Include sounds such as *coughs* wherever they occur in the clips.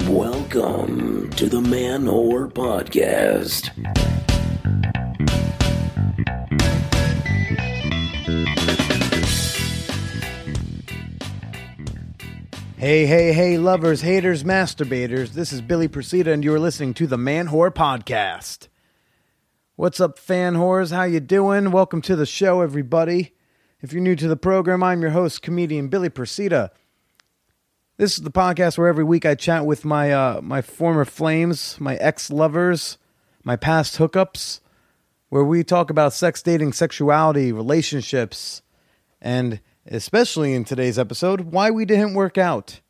Welcome to the Manwhore Podcast. Hey, hey, hey, lovers, haters, masturbators. This is Billy Procida, and you're listening to the Manwhore Podcast. What's up, fan whores? How you doing? Welcome to the show, everybody. If you're new to the program, I'm your host, comedian Billy Procida. This is the podcast where every week I chat with my uh, my former flames, my ex lovers, my past hookups, where we talk about sex, dating, sexuality, relationships, and especially in today's episode, why we didn't work out.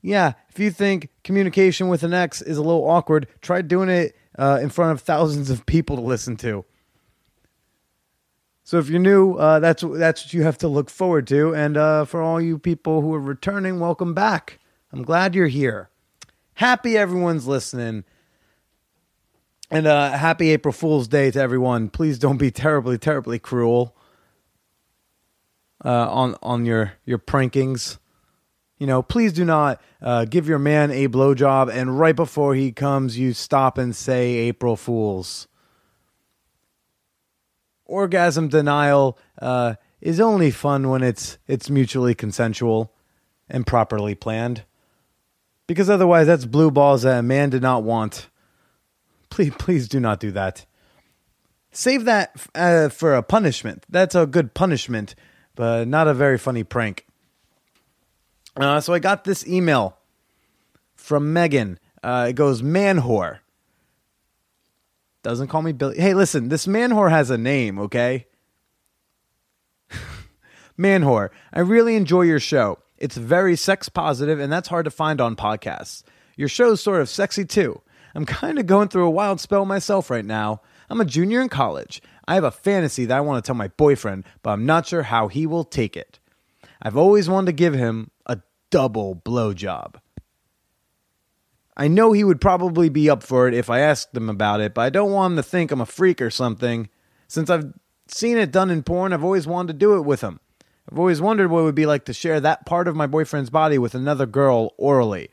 Yeah, if you think communication with an ex is a little awkward, try doing it uh, in front of thousands of people to listen to. So if you're new, uh, that's that's what you have to look forward to. And uh, for all you people who are returning, welcome back. I'm glad you're here. Happy everyone's listening. And uh, happy April Fool's Day to everyone. Please don't be terribly, terribly cruel uh, on on your your prankings. You know, please do not uh, give your man a blowjob and right before he comes, you stop and say April Fools. Orgasm denial uh, is only fun when it's it's mutually consensual and properly planned, because otherwise, that's blue balls that a man did not want. Please, please do not do that. Save that uh, for a punishment. That's a good punishment but not a very funny prank. Uh, so I got this email from Megan. Uh, it goes, man whore. Doesn't call me Billy. Hey, listen, this man whore has a name, okay? *laughs* man whore, I really enjoy your show. It's very sex positive, and that's hard to find on podcasts. Your show's sort of sexy too. I'm kind of going through a wild spell myself right now. I'm a junior in college. I have a fantasy that I want to tell my boyfriend, but I'm not sure how he will take it. I've always wanted to give him a double blowjob. I know he would probably be up for it if I asked him about it, but I don't want him to think I'm a freak or something. Since I've seen it done in porn, I've always wanted to do it with him. I've always wondered what it would be like to share that part of my boyfriend's body with another girl orally,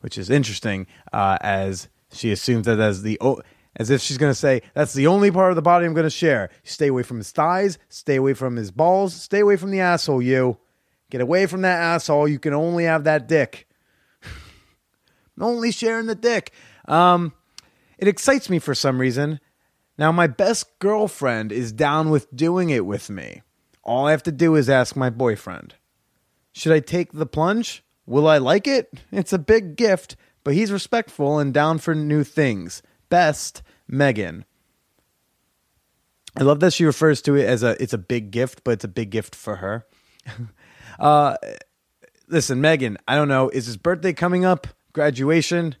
which is interesting, uh, as she assumes that as the as if she's going to say, That's the only part of the body I'm going to share. Stay away from his thighs, stay away from his balls, stay away from the asshole, you. Get away from that asshole. You can only have that dick. Only sharing the dick. Um, it excites me for some reason. Now, my best girlfriend is down with doing it with me. All I have to do is ask my boyfriend. Should I take the plunge? Will I like it? It's a big gift, but he's respectful and down for new things best Megan. I love that she refers to it as a it's a big gift, but it's a big gift for her. *laughs* uh, listen, Megan, I don't know. Is his birthday coming up? Graduation?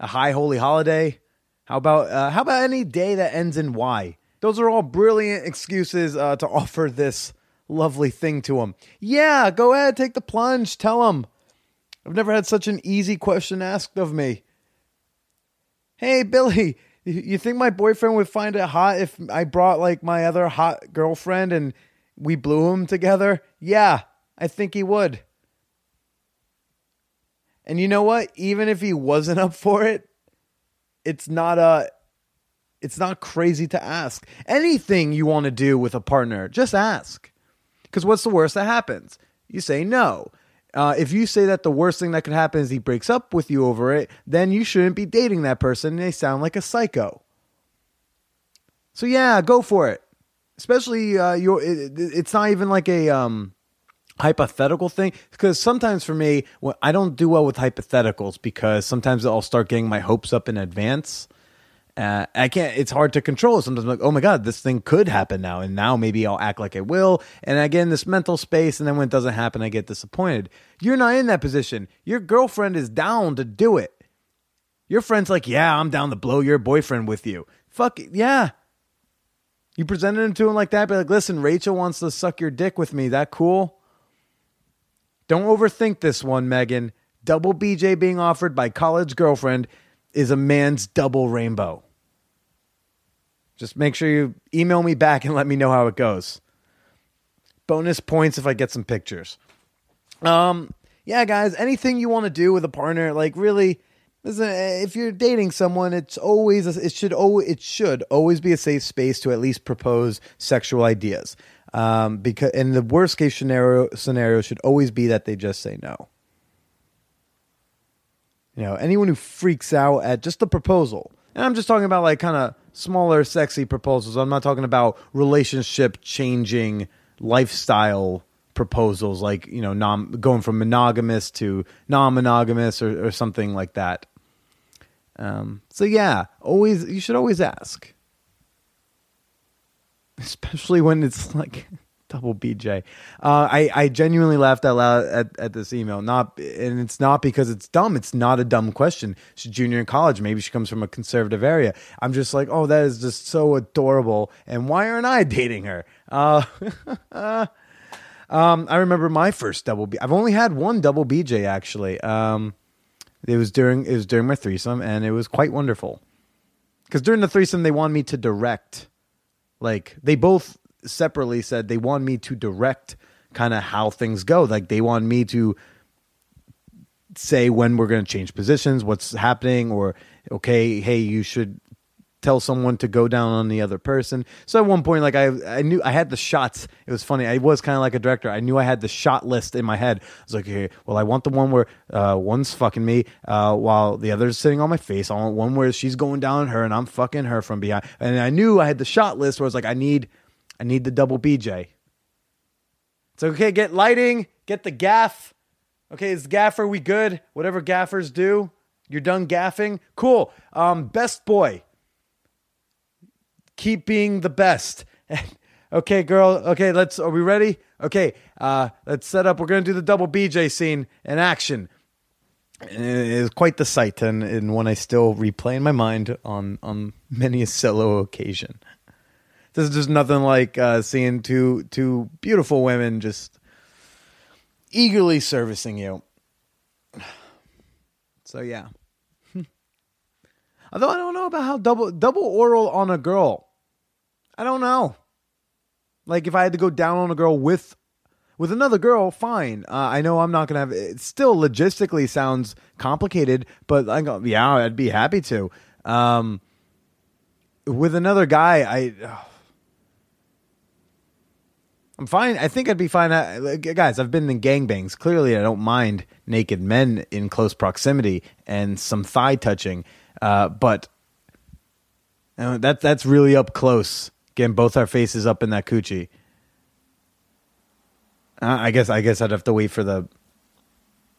A high holy holiday? How about uh, how about any day that ends in Y? Those are all brilliant excuses uh, to *laughs* offer this lovely thing to him. Yeah, go ahead, take the plunge. Tell him. I've never had such an easy question asked of me. Hey, Billy, you think my boyfriend would find it hot if I brought like my other hot girlfriend and we blew him together? Yeah, I think he would. And you know what? Even if he wasn't up for it, it's not a it's not crazy to ask. Anything you want to do with a partner, just ask. Cuz what's the worst that happens? You say no. Uh, if you say that the worst thing that could happen is he breaks up with you over it, then you shouldn't be dating that person. They sound like a psycho. So yeah, go for it. Especially uh, your, it, it's not even like a um, hypothetical thing because sometimes for me, when I don't do well with hypotheticals because sometimes I'll start getting my hopes up in advance. Uh, I can't. It's hard to control. Sometimes I'm like, oh my god, this thing could happen now, and now maybe I'll act like it will, and I get in this mental space, and then when it doesn't happen, I get disappointed. You're not in that position. Your girlfriend is down to do it. Your friend's like, yeah, I'm down to blow your boyfriend with you. Fuck yeah. You presented him to him like that, be like, listen, Rachel wants to suck your dick with me. That cool? Don't overthink this one, Megan. Double BJ being offered by college girlfriend is a man's double rainbow. Just make sure you email me back and let me know how it goes. Bonus points if I get some pictures. Um, yeah, guys, anything you want to do with a partner, like really, listen, if you're dating someone, it's always it should always it should always be a safe space to at least propose sexual ideas. Um, because in the worst case scenario scenario should always be that they just say no. You know, anyone who freaks out at just the proposal, and I'm just talking about like kind of smaller, sexy proposals. I'm not talking about relationship changing lifestyle proposals, like you know, non going from monogamous to non-monogamous or, or something like that. Um, so yeah, always you should always ask, especially when it's like *laughs* double BJ. Uh, I I genuinely laughed out loud at, at this email. Not and it's not because it's dumb. It's not a dumb question. She's junior in college. Maybe she comes from a conservative area. I'm just like, oh, that is just so adorable. And why aren't I dating her? Uh, *laughs* um, I remember my first double B. I've only had one double BJ actually. Um, it was during it was during my threesome, and it was quite wonderful. Because during the threesome, they wanted me to direct. Like they both separately said they want me to direct kind of how things go. Like they want me to say when we're going to change positions, what's happening, or okay, hey, you should tell someone to go down on the other person. So at one point, like I, I knew I had the shots. It was funny. I was kind of like a director. I knew I had the shot list in my head. I was like, okay, well, I want the one where uh, one's fucking me uh, while the other's sitting on my face. I want one where she's going down on her and I'm fucking her from behind. And I knew I had the shot list where I was like, I need I need the double BJ. It's okay, get lighting, get the gaff. Okay, is gaffer we good? Whatever gaffers do. You're done gaffing? Cool. Um, best boy. Keep being the best. *laughs* okay, girl. Okay, let's are we ready? Okay, uh, let's set up. We're gonna do the double BJ scene in action. It is quite the sight and, and one I still replay in my mind on on many a solo occasion. This is just nothing like uh, seeing two two beautiful women just eagerly servicing you. *sighs* So yeah. *laughs* Although I don't know about how double double oral on a girl. I don't know. Like if I had to go down on a girl with with another girl, fine. Uh, I know I'm not gonna have. It still logistically sounds complicated, but I go, yeah, I'd be happy to. Um, with another guy, I. I'm fine. I think I'd be fine. Uh, guys, I've been in gangbangs. Clearly, I don't mind naked men in close proximity and some thigh touching. Uh, but uh, that that's really up close, getting both our faces up in that coochie. Uh, I guess I guess I'd have to wait for the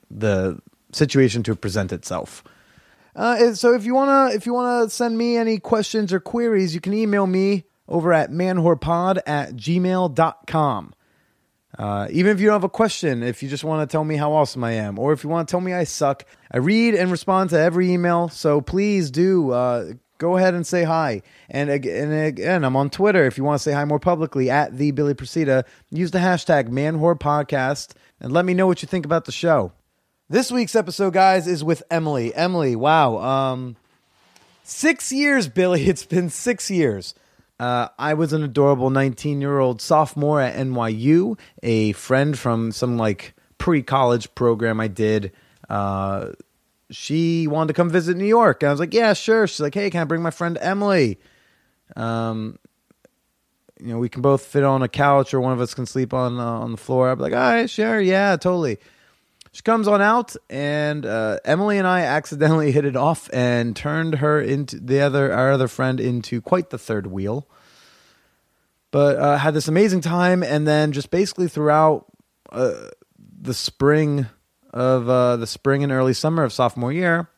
the situation to present itself. Uh, so if you wanna if you wanna send me any questions or queries, you can email me over at manwhorepod at gmail.com. Uh, even if you don't have a question, if you just want to tell me how awesome I am, or if you want to tell me I suck, I read and respond to every email. So please do uh, go ahead and say hi. And, and again, I'm on Twitter. If you want to say hi more publicly, at the Billy Procida, use the hashtag ManwhorePodcast and let me know what you think about the show. This week's episode, guys, is with Emily. Emily, wow. Um, six years, Billy. *laughs* It's been six years. Uh, I was an adorable 19 year old sophomore at NYU, a friend from some like pre college program I did. Uh, she wanted to come visit New York. And I was like, yeah, sure. She's like, hey, can I bring my friend Emily? Um, you know, we can both fit on a couch or one of us can sleep on uh, on the floor. Be like, all right, sure, yeah, totally. She comes on out, and uh, Emily and I accidentally *laughs* hit it off and turned her into the other our other friend into quite the third wheel. But uh, had this amazing time, and then just basically throughout uh, the spring of uh, the spring and early summer of sophomore year,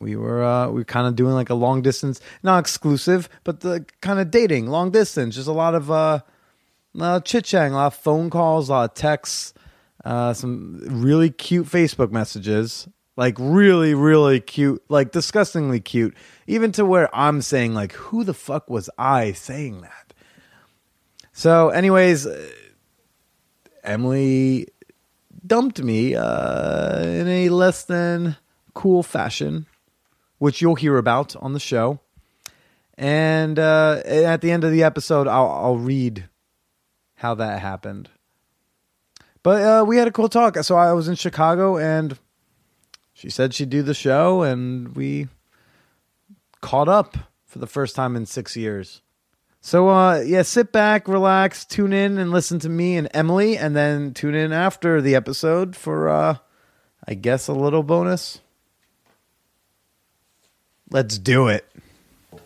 we were uh, we were kind of doing like a long distance, not exclusive, but the kind of dating, long distance. Just a lot of uh, chit chatting, a lot of phone calls, a lot of texts uh, some really cute Facebook messages, like really, really cute, like disgustingly cute, even to where I'm saying, like, who the fuck was I saying that? So, anyways, Emily dumped me uh, in a less than cool fashion, which you'll hear about on the show. And uh, at the end of the episode, I'll, I'll read how that happened. But uh, we had a cool talk. So I was in Chicago, and she said she'd do the show, and we caught up for the first time in six years. So uh, yeah, sit back, relax, tune in, and listen to me and Emily, and then tune in after the episode for, uh, I guess, a little bonus. Let's do it.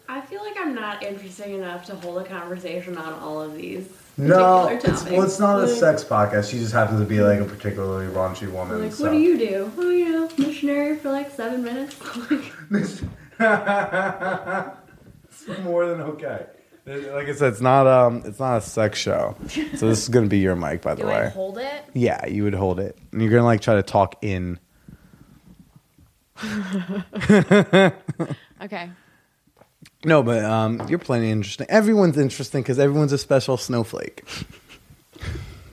I feel like I'm not interesting enough to hold a conversation on all of these. No, it's, well, it's not a Like- sex podcast. She just happens to be like a particularly raunchy woman. Like, so. what do you do? Oh, you know, missionary for like seven minutes. *laughs* *laughs* It's more than okay. Like I said, it's not um, it's not a sex show. So this is gonna be your mic, by the do way. I hold it? yeah, you would hold it, and you're gonna like try to talk in. *laughs* Okay. No, but um, you're plenty interesting. Everyone's interesting because everyone's a special snowflake.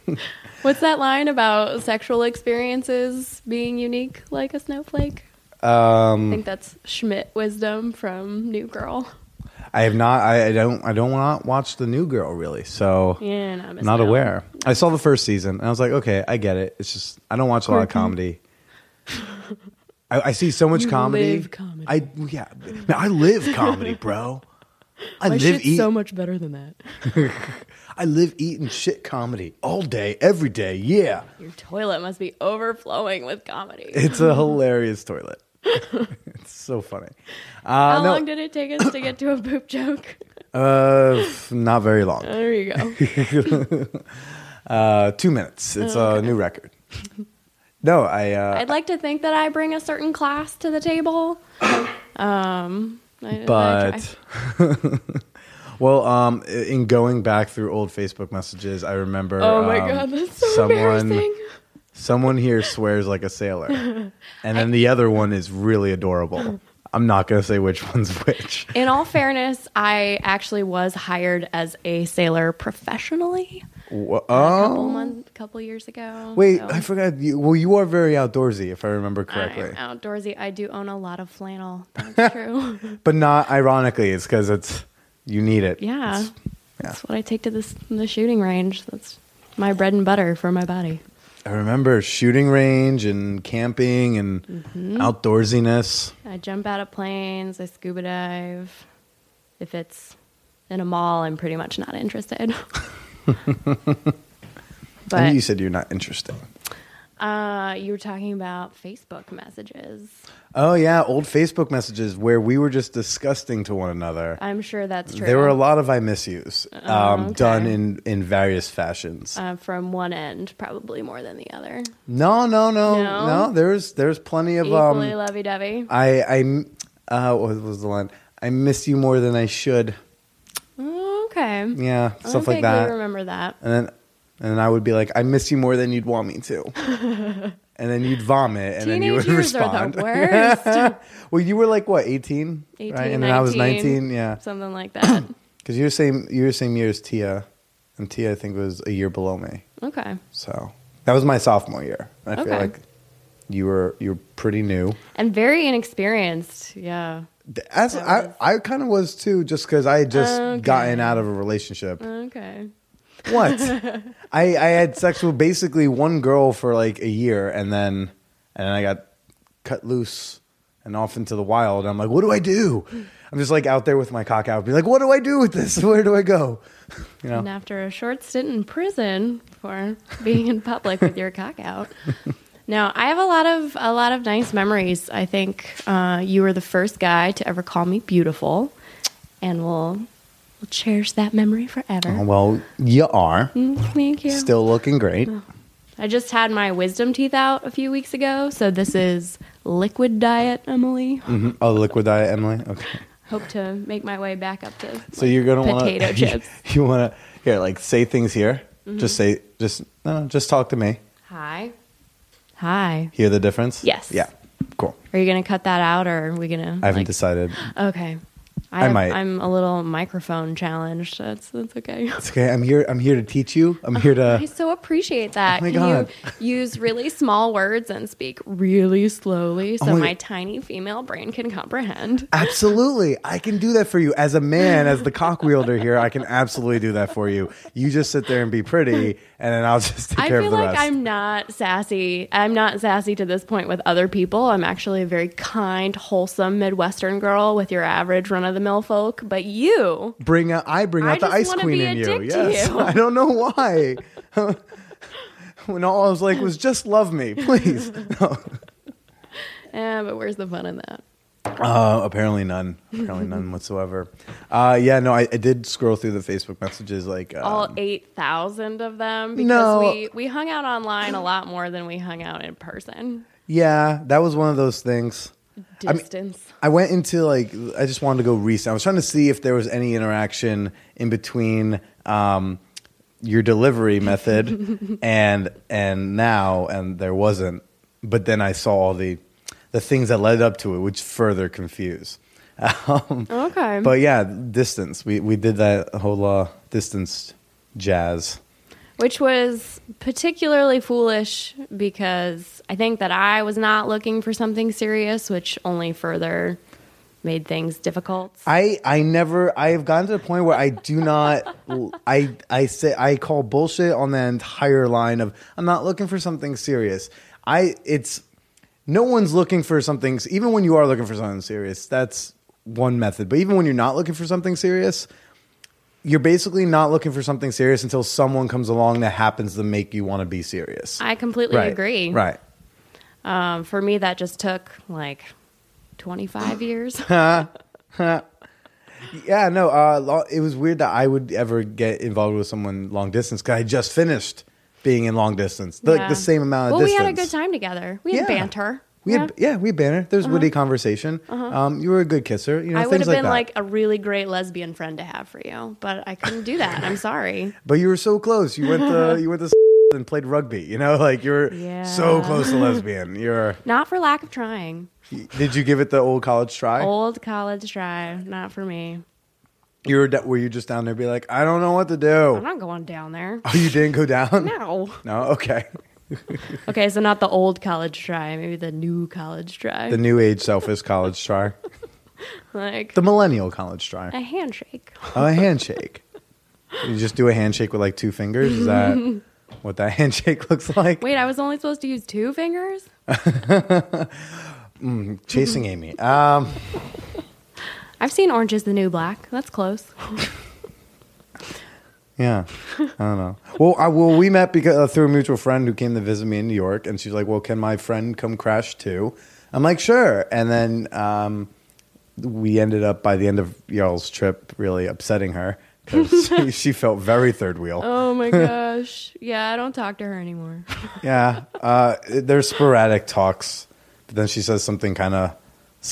*laughs* What's that line about sexual experiences being unique like a snowflake? Um, I think that's Schmidt wisdom from New Girl. I have not. I, I don't. I don't want watch the new girl really. So Yeah, no, I'm not out. aware. I saw the first season and I was like, okay, I get it. It's just I don't watch a lot of comedy. I, I see so much You comedy. live comedy. I yeah, man, I live comedy, bro. *laughs* I My live eat. so much better than that. *laughs* I live eating shit comedy all day, every day. Yeah, Your toilet must be overflowing with comedy. it's a hilarious toilet. *laughs* it's so funny. Uh, How no, long did it take us to get to a *coughs* poop joke? uh, not very long. There you go. *laughs* Uh, two minutes. It's a new record. No, I. Uh, I'd like to think that I bring a certain class to the table. Um, I- but *laughs* well um in going back through old facebook messages i remember oh my um, god, that's so someone embarrassing. Someone here swears like a sailor *laughs* and then the other one is really adorable *laughs* i'm not gonna say which one's which In all fairness, I actually was hired as a sailor professionally Wha- a couple oh months, couple years ago. wait so i forgot you well you are very outdoorsy if i remember correctly I'm outdoorsy. I do own a lot of flannel. That's *laughs* true. but not ironically it's because it's you need it yeah, It's- that's what I take to this the shooting range. That's my bread and butter for my body. I remember shooting range and camping and Mm-hmm. outdoorsiness I jump out of planes. I scuba dive. If it's in a mall, I'm pretty much not interested. *laughs* but you said you're not interested uh, you were talking about Facebook messages. Oh yeah, old Facebook messages where we were just disgusting to one another. I'm sure that's true. There were a lot of I miss yous um, Oh, okay. done in in various fashions. uh, from one end, probably more than the other. no, no, no, No? no. There's there's plenty of Equally um. lovey-dovey. I I uh, what was the line? I miss you more than I should. Okay. Yeah, I stuff like that. remember that. And then and then I would be like, I miss you more than you'd want me to. *laughs* and then you'd vomit, and then you would are respond. the worst. *laughs* well, you were like what, 18? 18, right? And then I was 19. Yeah. Something like that. *clears throat* Because you're the same you were the same year as Tia, and Tia I think was a year below me. okay. So that was my sophomore year. I feel Okay. like you were you were pretty new. And very inexperienced. Yeah. As I I kind of was too, just because I had just Okay. gotten out of a relationship. Okay. What? *laughs* I I had sex with basically one girl for like a year, and then and then I got cut loose and off into the wild. I'm like, what do I do? I'm just like out there with my cock out, be like, what do I do with this? *laughs* Where do I go? *laughs* You know. And after a short stint in prison for being in public with your cock out. Now, I have a lot of a lot of nice memories. I think uh, you were the first guy to ever call me beautiful, and we'll, we'll cherish that memory forever. Oh, well, you are Mm, Thank you. still looking great. I just had my wisdom teeth out a few weeks ago, so this is liquid diet, Emily. hmm Oh, liquid diet, Emily. Okay. Hope to make my way back up to. So you're gonna want potato *laughs* chips. You want to here, like say things here. Mm-hmm. Just say, just no, no, just talk to me. Hi, hi. Hear the difference? Yes. Yeah. Cool. Are you gonna cut that out, or are we gonna? I haven't like- decided. Okay. I, have, might. I'm a little microphone challenged. That's that's okay. It's okay. I'm here. I'm here to teach you. I'm here to. I so appreciate that. Oh my Can God. you use really small words and speak really slowly oh so Oh my- my tiny female brain can comprehend? Absolutely, I can do that for you. As a man, as the cock wielder here, I can absolutely do that for you. You just sit there and be pretty, and then I'll *laughs* just take I care of the like rest. I feel like I'm not sassy. I'm not sassy to this point with other people. I'm actually a very kind, wholesome Midwestern girl with your average run of the mill folk. But you, bring out. I bring I out the ice queen in you. Yes, you. *laughs* I don't know why. *laughs* when all I was like was just love me, please. No. eh, but where's the fun in that? Uh, apparently none. Apparently *laughs* none whatsoever. Uh, yeah, no, I, I did scroll through the Facebook messages. Like, um, All eight thousand of them because No. we we hung out online a lot more than we hung out in person. yeah, that was one of those things. I mean, Distance. I went into like I just wanted to go recent. I was trying to see if there was any interaction in between um, your delivery method *laughs* and and now, and there wasn't. But then I saw all the the things that led up to it, which further confuse. *laughs* Um, okay. but yeah, distance. We we did that whole uh, distance jazz. which was particularly foolish because I think that I was not looking for something serious, which only further made things difficult. I I never I have gotten to the point where I do not *laughs* I I say I call bullshit on the entire line of I'm not looking for something serious. I it's no one's looking for something even when you are looking for something serious. That's one method. But even when you're not looking for something serious, you're basically not looking for something serious until someone comes along that happens to make you want to be serious. I completely right. agree. Right. Um, for me, that just took like 25 years. *laughs* Yeah, no. Uh, it was weird that I would ever get involved with someone long distance because I just finised being in long distance, like Yeah. the same amount of well, distance. we had a good time together. We had Yeah. banter. We had, yeah, we had banter. There's witty conversation. Um, you were a good kisser. You know, Uh-huh. I would have like been that. like a really great lesbian friend to have for you, but I couldn't do that. I'm sorry. *laughs* but you were so close. You went to you went to *laughs* and played rugby. You know, like you were so close to lesbian. *laughs* You're. Not for lack of trying. Did you give it the old college try? Old college try, not for me. You were. Were you just down there, be like, I don't know what to do. I'm not going down there. Oh, you didn't go down. No. No. Okay. *laughs* Okay, so not the old college try, maybe the new college try. The new age selfish college try. *laughs* like The millennial college try. a handshake. Oh, a handshake. You just do a handshake with like two fingers. Is that *laughs* what that handshake looks like? Wait, I was only supposed to use two fingers? Chasing Amy. Um, I've seen Orange is the New Black. That's close. *laughs* yeah, I don't know. Well, I, well, we met because uh, through a mutual friend who came to visit me in New York, and she's like, "Well, can my friend come crash too?" I'm like, "Sure." And then um, we ended up by the end of y'all's trip really upsetting her because *laughs* she, she felt very third wheel. Oh my gosh. Yeah, I don't talk to her anymore. Yeah, uh, there's sporadic talks, but then she says something kind of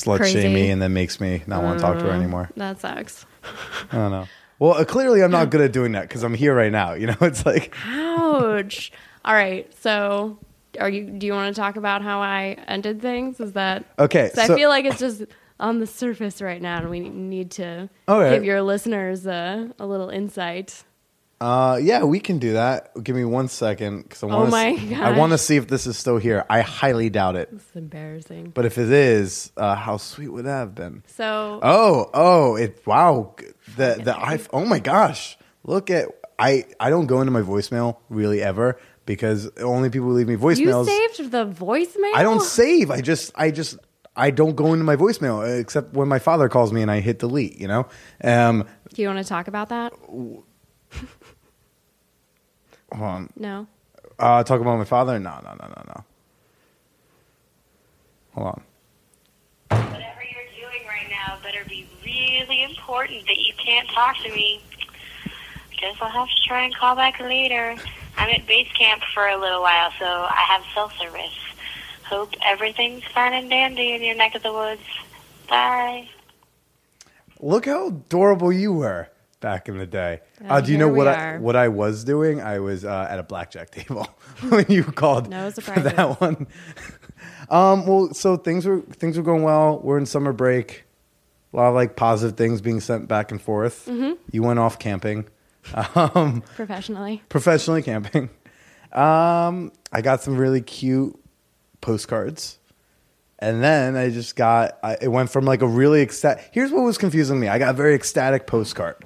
slut Crazy. me, and then makes me not want to talk to her anymore. That sucks. *laughs* I don't know. Well, uh, clearly I'm not good at doing that because I'm here right now. You know, *laughs* it's like Ouch. All right. So, are you? Do you want to talk about how I ended things? Is that Okay, 'cause so- I feel like it's just on the surface right now, and we need to give your listeners a, a little insight. Uh, yeah, we can do that. Give me one second because I want Oh my. I want to see if this is still here. I highly doubt it, It's embarrassing. but if it is, uh, how sweet would that have been? So, Oh, oh, it. Wow, the the I. Oh my gosh, look at I. I don't go into my voicemail really ever because only people who leave me you voicemails. saved the voicemail. I don't save. I just. I just. I don't go into my voicemail except when my father calls me and I hit delete. You know. Um. Do you want to talk about that? Hold on. No. Uh, talk about my father? No, no, no, no, no. Hold on. Whatever you're doing right now better be really important that you can't talk to me. Guess I'll have to try and call back later. I'm at base camp for a little while, so I have cell service. Hope everything's fine and dandy in your neck of the woods. Bye. Look how adorable you were back in the day. Uh, Uh, do you know what I, what I was doing? I was uh, at a blackjack table *laughs* when you called No for that one. um, well, so things were things were going well. We're in summer break. A lot of like positive things being sent back and forth. Mm-hmm. You went off camping, *laughs* um, Professionally. professionally camping. Um, I got some really cute postcards. And then I just got, I, it went from like a really ecstatic. Here's what was confusing me I got a very ecstatic postcard.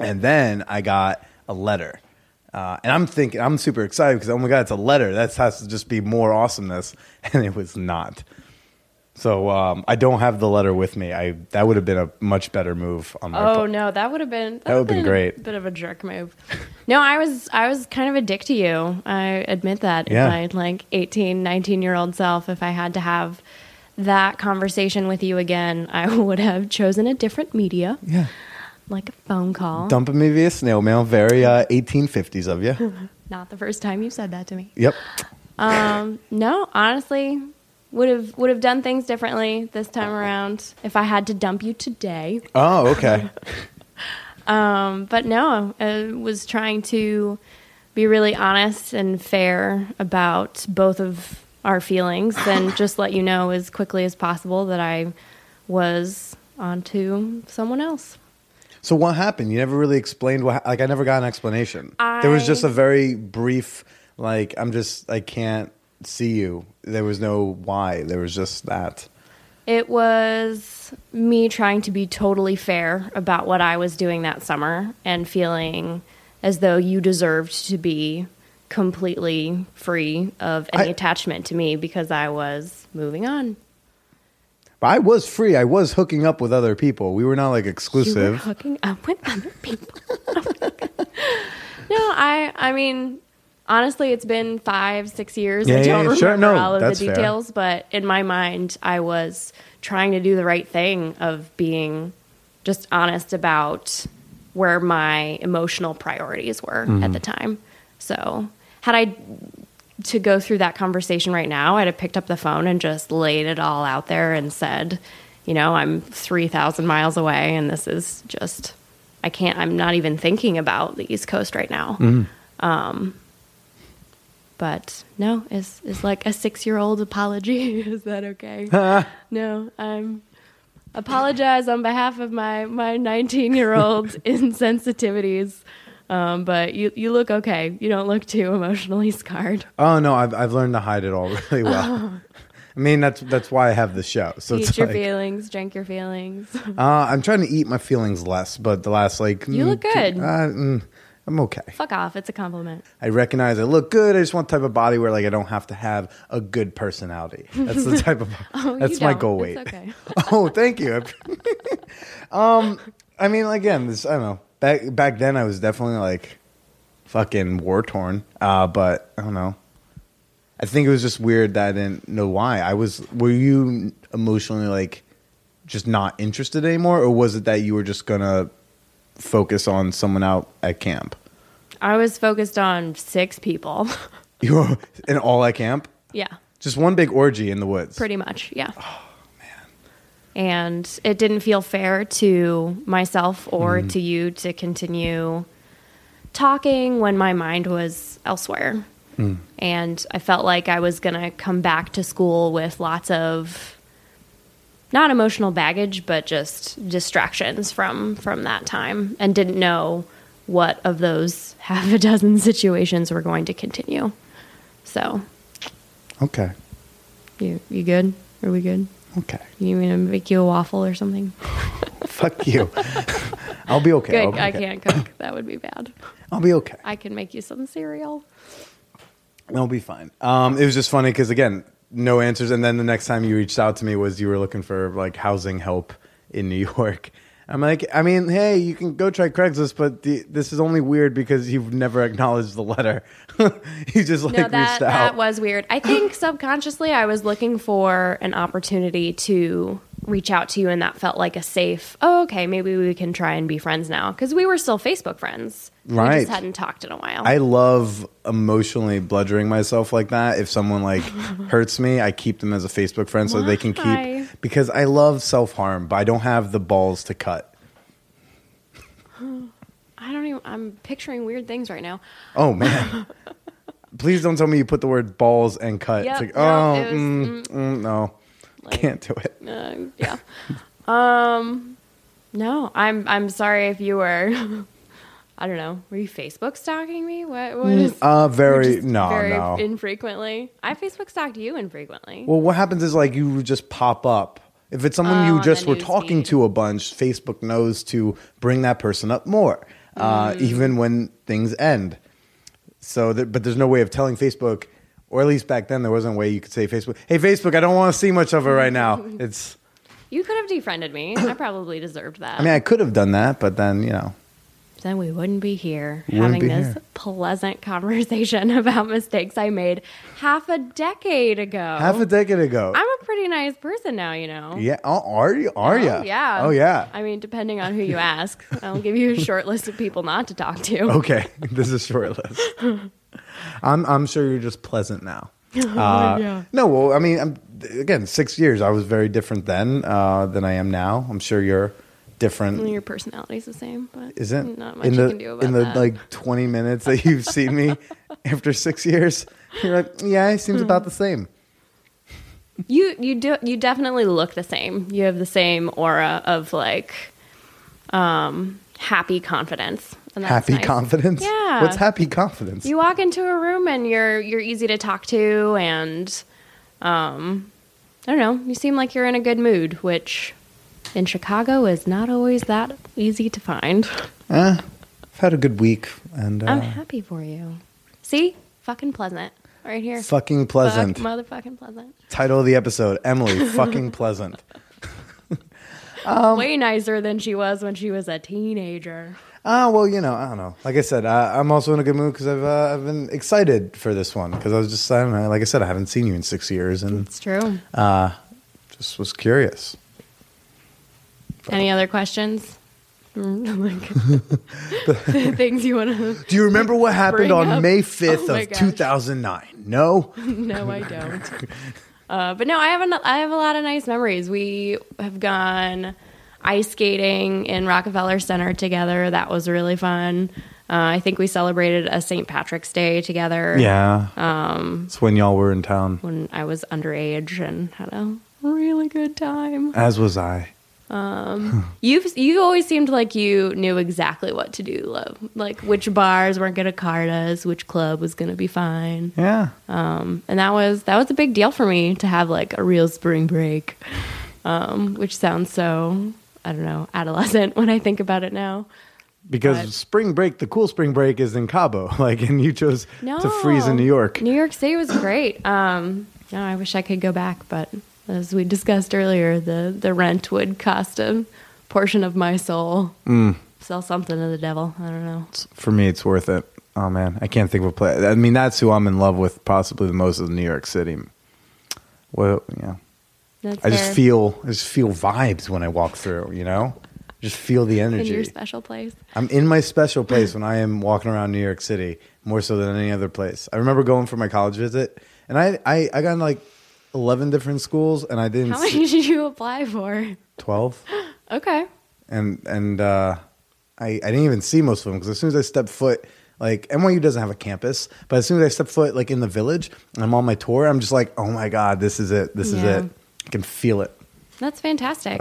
And then I got a letter. Uh, and I'm thinking, I'm super excited because, oh my God, it's a letter. That has to just be more awesomeness. *laughs* And it was not. So um, I don't have the letter with me. I That would have been a much better move on my Oh part. no, that would have been That would've been great. A bit of a jerk move. no, I was I was kind of a dick to you. I admit that. Yeah. My like 18, 19 year old self, if I had to have that conversation with you again, I *laughs* would have chosen a different media, Yeah. Like a phone call. Dumping me via snail mail. Very uh, 1850s of you. *laughs* Not the first time you said that to me. Yep. Um, no, honestly, would have would have done things differently this time around if I had to dump you today. Oh, okay. *laughs* *laughs* Um, but no, I was trying to be really honest and fair about both of our feelings and just let you know as quickly as possible that I was onto someone else. So what happened? You never really explained what. Like I never got an explanation. there was just a very brief. Like I'm just. I can't see you. There was no why. There was just that. It was me trying to be totally fair about what I was doing that summer and feeling as though you deserved to be completely free of any I- attachment to me because I was moving on. But I was free. I was hooking up with other people. We were not like You were exclusive. hooking up with other people. *laughs* no, I I mean honestly it's been five, six years. Yeah, I don't yeah, remember sure. No, all of the that's fair. details, but in my mind I was trying to do the right thing of being just honest about where my emotional priorities were Mm-hmm. at the time. So had I to go through that conversation right now, I'd have picked up the phone and just laid it all out there and said, you know, I'm 3,000 miles away and this is just, I can't, I'm not even thinking about the East Coast right now. Um, but no, it's, it's like a six year old apology. *laughs* is that okay? *laughs* no, I'm apologize on behalf of my, my 19 year old *laughs* insensitivities. Um, but you, you look okay. You don't look too emotionally *laughs* scarred. Oh no, I've I've learned to hide it all *laughs* really well. I mean that's that's why I have the show. So Eat your like, feelings, drink your feelings. *laughs* uh, I'm trying to eat my feelings less, but the last like You look mm, good. Uh, mm, I'm okay. Fuck off. It's a compliment. I recognize I look good. I just want the type of body where like I don't have to have a good personality. That's the type of Oh, that's my goal weight. okay. oh, thank you. um, I mean, again, this I don't know. Back back then, I was definitely like fucking war torn. Uh, but I don't know. I think it was just weird that I didn't know why. I was. Were you emotionally like just not interested anymore, or was it that you were just gonna focus on someone out at camp? I was focused on six people. You were in all at camp. *laughs* yeah, Just one big orgy in the woods. pretty much. Yeah. And it didn't feel fair to myself or mm-hmm. to you to continue talking when my mind was elsewhere. Mm. And I felt like I was going to come back to school with lots of not emotional baggage, but just distractions from from that time, and didn't know what of those *laughs* half a dozen situations were going to continue. So, Okay. you you good? Are we good? Okay. You mean to make you a waffle or something? *laughs* Fuck you. *laughs* I'll be okay. Good. be I okay. can't cook. That would be bad. I'll be okay. I can make you some cereal. I'll be fine. Um, it was just funny because again, no answers, and then the next time you reached out to me was you were looking for like housing help in New *laughs* York. I'm like, I mean, hey, you can go try Craigslist, but the, this is only weird because you've never acknowledged the letter. *laughs* you just like no, reached that out. that was weird. I think *clears throat* subconsciously I was looking for an opportunity to reach out to you, and that felt like a safe. Oh, okay, maybe we can try and be friends now because we were still Facebook friends. We Right. just hadn't talked in a while. I love emotionally bludgeoning myself like that. If someone like *laughs* hurts me, I keep them as a Facebook friend so they can keep because I love self harm, but I don't have the balls to cut. *gasps* I don't even. I'm picturing weird things right now. Oh man. *laughs* Please don't tell me you put the word balls and cut. Yep, it's like, no, oh, was- mm, mm, no, Like- can't do it. Uh, yeah. Um, no, I'm I'm sorry if you were. *laughs* I don't know. Were you Facebook stalking me? What? What is? Uh, very no, very no. infrequently. I Facebook stalked you infrequently. Well, what happens is like you just pop up. If it's someone Oh, you just were talking feed. to a bunch, Facebook knows to bring that person up more, uh, Mm. even when things end. So, that, but there's no way of telling Facebook, or at least back then there wasn't a way you could say Facebook, "Hey Facebook, I don't want to see much of it right now." *laughs* It's, you could have defriended me. I probably deserved that. I mean, I could have done that, but then you know, then we wouldn't be here Wouldn't having be this here. pleasant conversation *laughs* about mistakes I made half a decade ago. half a decade ago. I'm a pretty nice person now, you know. yeah, oh, are you? Are you? Oh, yeah. Oh yeah. I mean, depending on who you ask, *laughs* I'll give you a short list of people not to talk to. Okay, *laughs* this is a short list. I'm I'm sure you're just pleasant now. Uh, Oh, yeah. No, well, I mean, I'm, again, six years. I was very different then uh, than I am now. I'm sure you're different. Your personality's the same, but Isn't not much in you the can do about in the that. like 20 minutes that you've seen me *laughs* after six years? You're like, yeah, it seems about the same. you you do you definitely look the same. You have the same aura of like um happy confidence. Happy nice. confidence. Yeah. What's happy confidence? You walk into a room and you're you're easy to talk to and um I don't know, you seem like you're in a good mood, which in Chicago is not always that easy to find. Eh, I've had a good week and uh, I'm happy for you. See? Fucking pleasant. Right here. fucking pleasant. Fuck, motherfucking pleasant. Title of the episode: Emily, fucking pleasant. *laughs* Way nicer than she was when she was a teenager. Ah, well, you know, I don't know. Like I said, I, I'm also in a good mood because I've uh, I've been excited for this one because I was just I don't know. Like I said, I haven't seen you in six years and It's true. uh, just was curious. Any other questions? *laughs* things you want to? Do you remember what happened on up- May 5th Oh of gosh. 2009? No. *laughs* No, I don't. Uh, but no, I have a, I have a lot of nice memories. We have gone ice skating in Rockefeller Center together. That was really fun. Uh, I think we celebrated a St. Patrick's Day together. Yeah. Um, it's when y'all were in town, When I was underage and had a really good time. as was I. You've you always seemed like you knew exactly what to do, love. Like which bars weren't gonna card us, which club was gonna be fine. Yeah. Um, and that was that was a big deal for me to have like a real spring break. Um, which sounds so I don't know, adolescent *laughs* when I think about it now. Because But- spring break, the cool spring break is in Cabo. *laughs* Like, and you chose No. to freeze in New York. New York City was great. Um, no, I wish I could go back, but as we discussed earlier, the, the rent would cost a portion of my soul. Mm. Sell something to the devil. I don't know. For me, it's worth it. Oh man, I can't think of a play. I mean, that's who I'm in love with, possibly the most is New York City. Well, yeah. That's I just feel, I just feel vibes when I walk through. You know, just feel the in energy. your special place. I'm in my special place when I am walking around New York City more so than any other place. I remember going for my college visit, and I I, I got in like eleven different schools, and I didn't How many *laughs* did you apply for? twelve, *laughs* Okay. and and uh, I I didn't even see most of them because as soon as I stepped foot. Like NYU doesn't have a campus, but as soon as I step foot like in the village and I'm on my tour, I'm just like, oh my god, this is it, this Yeah. is it. I can feel it. That's fantastic.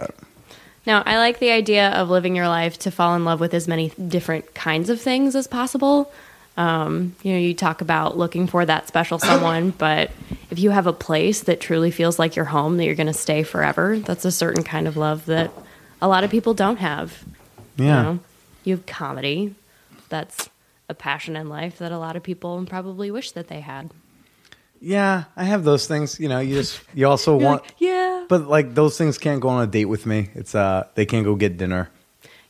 Now, I like the idea of living your life to fall in love with as many different kinds of things as possible. Um, you know, you talk about looking for that special someone, *coughs* but if you have a place that truly feels like your home, that you're going to stay forever, that's a certain kind of love that a lot of people don't have. Yeah. You, know? you have comedy. That's a passion in life that a lot of people probably wish that they had. Yeah, I have those things. You know, you just you also *laughs* want, like, yeah. but like those things can't go on a date with me. It's uh, they can't go get dinner.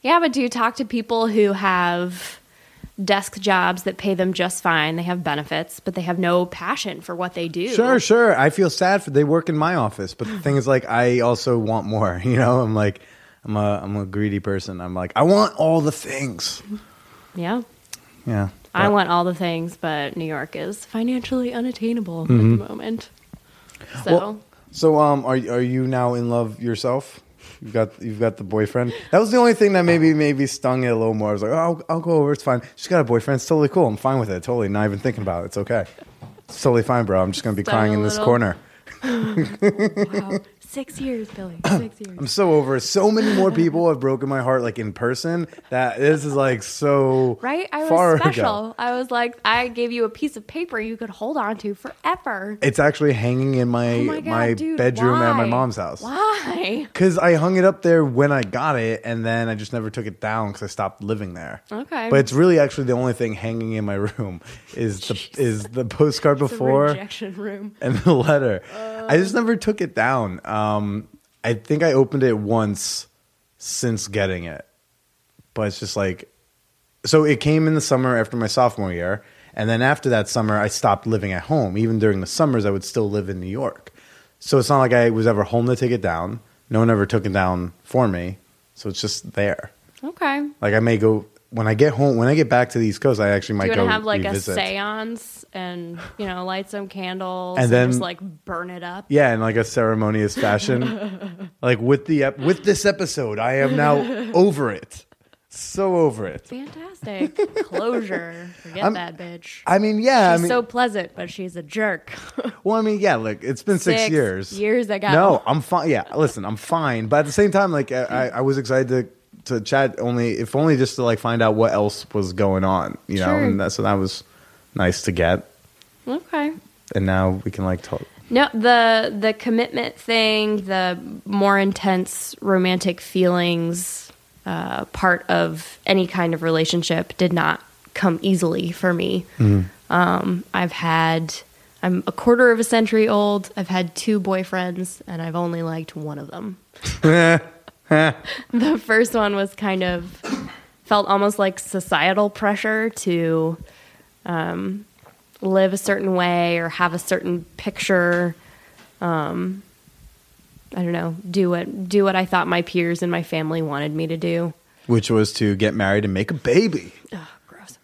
Yeah, but do you talk to people who have desk jobs that pay them just fine? They have benefits, but they have no passion for what they do. Sure, sure. I feel sad for they work in my office, but the thing is, like, I also want more. *laughs* You know, I'm like, I'm a I'm a greedy person. I'm like, I want all the things. Yeah. Yeah, I want all the things, but New York is financially unattainable at Mm-hmm. the moment. So, Well, so um, are are you now in love yourself? You've got you've got the boyfriend. That was the only thing that maybe uh-huh. maybe stung it a little more. I was like, oh, I'll, I'll go over. It's fine. She's got a boyfriend. It's totally cool. I'm fine with it. Totally not even thinking about it. It's okay. It's totally fine, bro. I'm just gonna be Stung crying a in this little. corner. *laughs* wow. Six years, Billy. *clears throat* Six years. I'm so over it. So many more people have broken my heart, like in person. That this is like so Right? I was ago. special. I was like, I gave you a piece of paper you could hold on to forever. It's actually hanging in my Oh my my, dude, bedroom at my mom's house. Why? Because I hung it up there when I got it, and then I just never took it down because I stopped living there. Okay. But it's really actually the only thing hanging in my *laughs* room is the is the postcard before rejection room. and the letter. Oh. I just never took it down. Um, I think I opened it once since getting it, but it's just like so. It came in the summer after my sophomore year, and then after that summer, I stopped living at home. Even during the summers, I would still live in New York. So it's not like I was ever home to take it down. No one ever took it down for me. So it's just there. Okay. Like I may go when I get home. When I get back to the East Coast, I actually Do might you go have like revisit. a seance and, you know, light some candles And and, then- just like burn it up? Yeah, in like a ceremonious fashion. *laughs* like with the ep- with this episode, I am now over it. So over it. Fantastic. *laughs* Closure. Forget I'm- that bitch. I mean, yeah, She's I mean, so pleasant, but she's a jerk. *laughs* well, I mean, yeah. Look, it's been six, years. Years ago. No, I'm fine. Yeah, listen, I'm fine. But at the same time, like, I, I I was excited to to chat only, if only just to like find out what else was going on, you know. Sure. And that, so that was nice to get. Okay. And now we can like talk. No, the the commitment thing, the more intense romantic feelings uh, part of any kind of relationship did not come easily for me. Um, I've had, I'm a quarter of a century old. I've had two boyfriends, and I've only liked one of them. *laughs* *laughs* the first one was kind of felt almost like societal pressure to um, live a certain way or have a certain picture. Um, I don't know, do what do what I thought my peers and my family wanted me to do. Which was to get married and make a baby. Ugh, gross.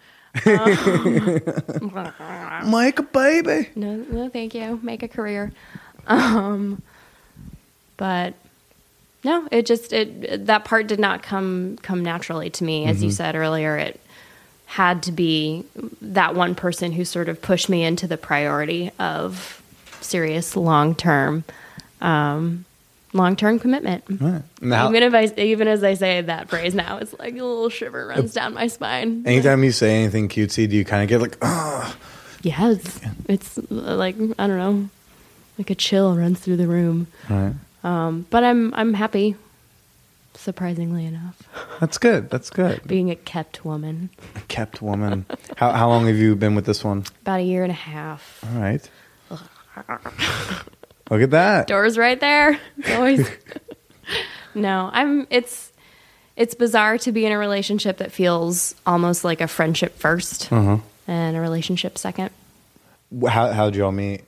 *laughs* *laughs* Make a baby. No, no, thank you. Make a career. Um, but no, it just it that part did not come come naturally to me. As you said earlier, it had to be that one person who sort of pushed me into the priority of serious long term um, long term commitment. Now, Even if I even as I say that phrase now, it's like a little shiver runs down my spine. anytime you say anything cutesy, do you kind of get like, oh, Yes, it's uh, like I don't know, like a chill runs through the room. right. Um, but I'm I'm happy, surprisingly enough, That's good. That's good. *laughs* being a kept woman. A kept woman. how how long have you been with this one? About a year and a half. All right. *laughs* Look at that. Doors right there. *laughs* It's always no. I'm. It's it's bizarre to be in a relationship that feels almost like a friendship 1st and a relationship second. How how did you all meet?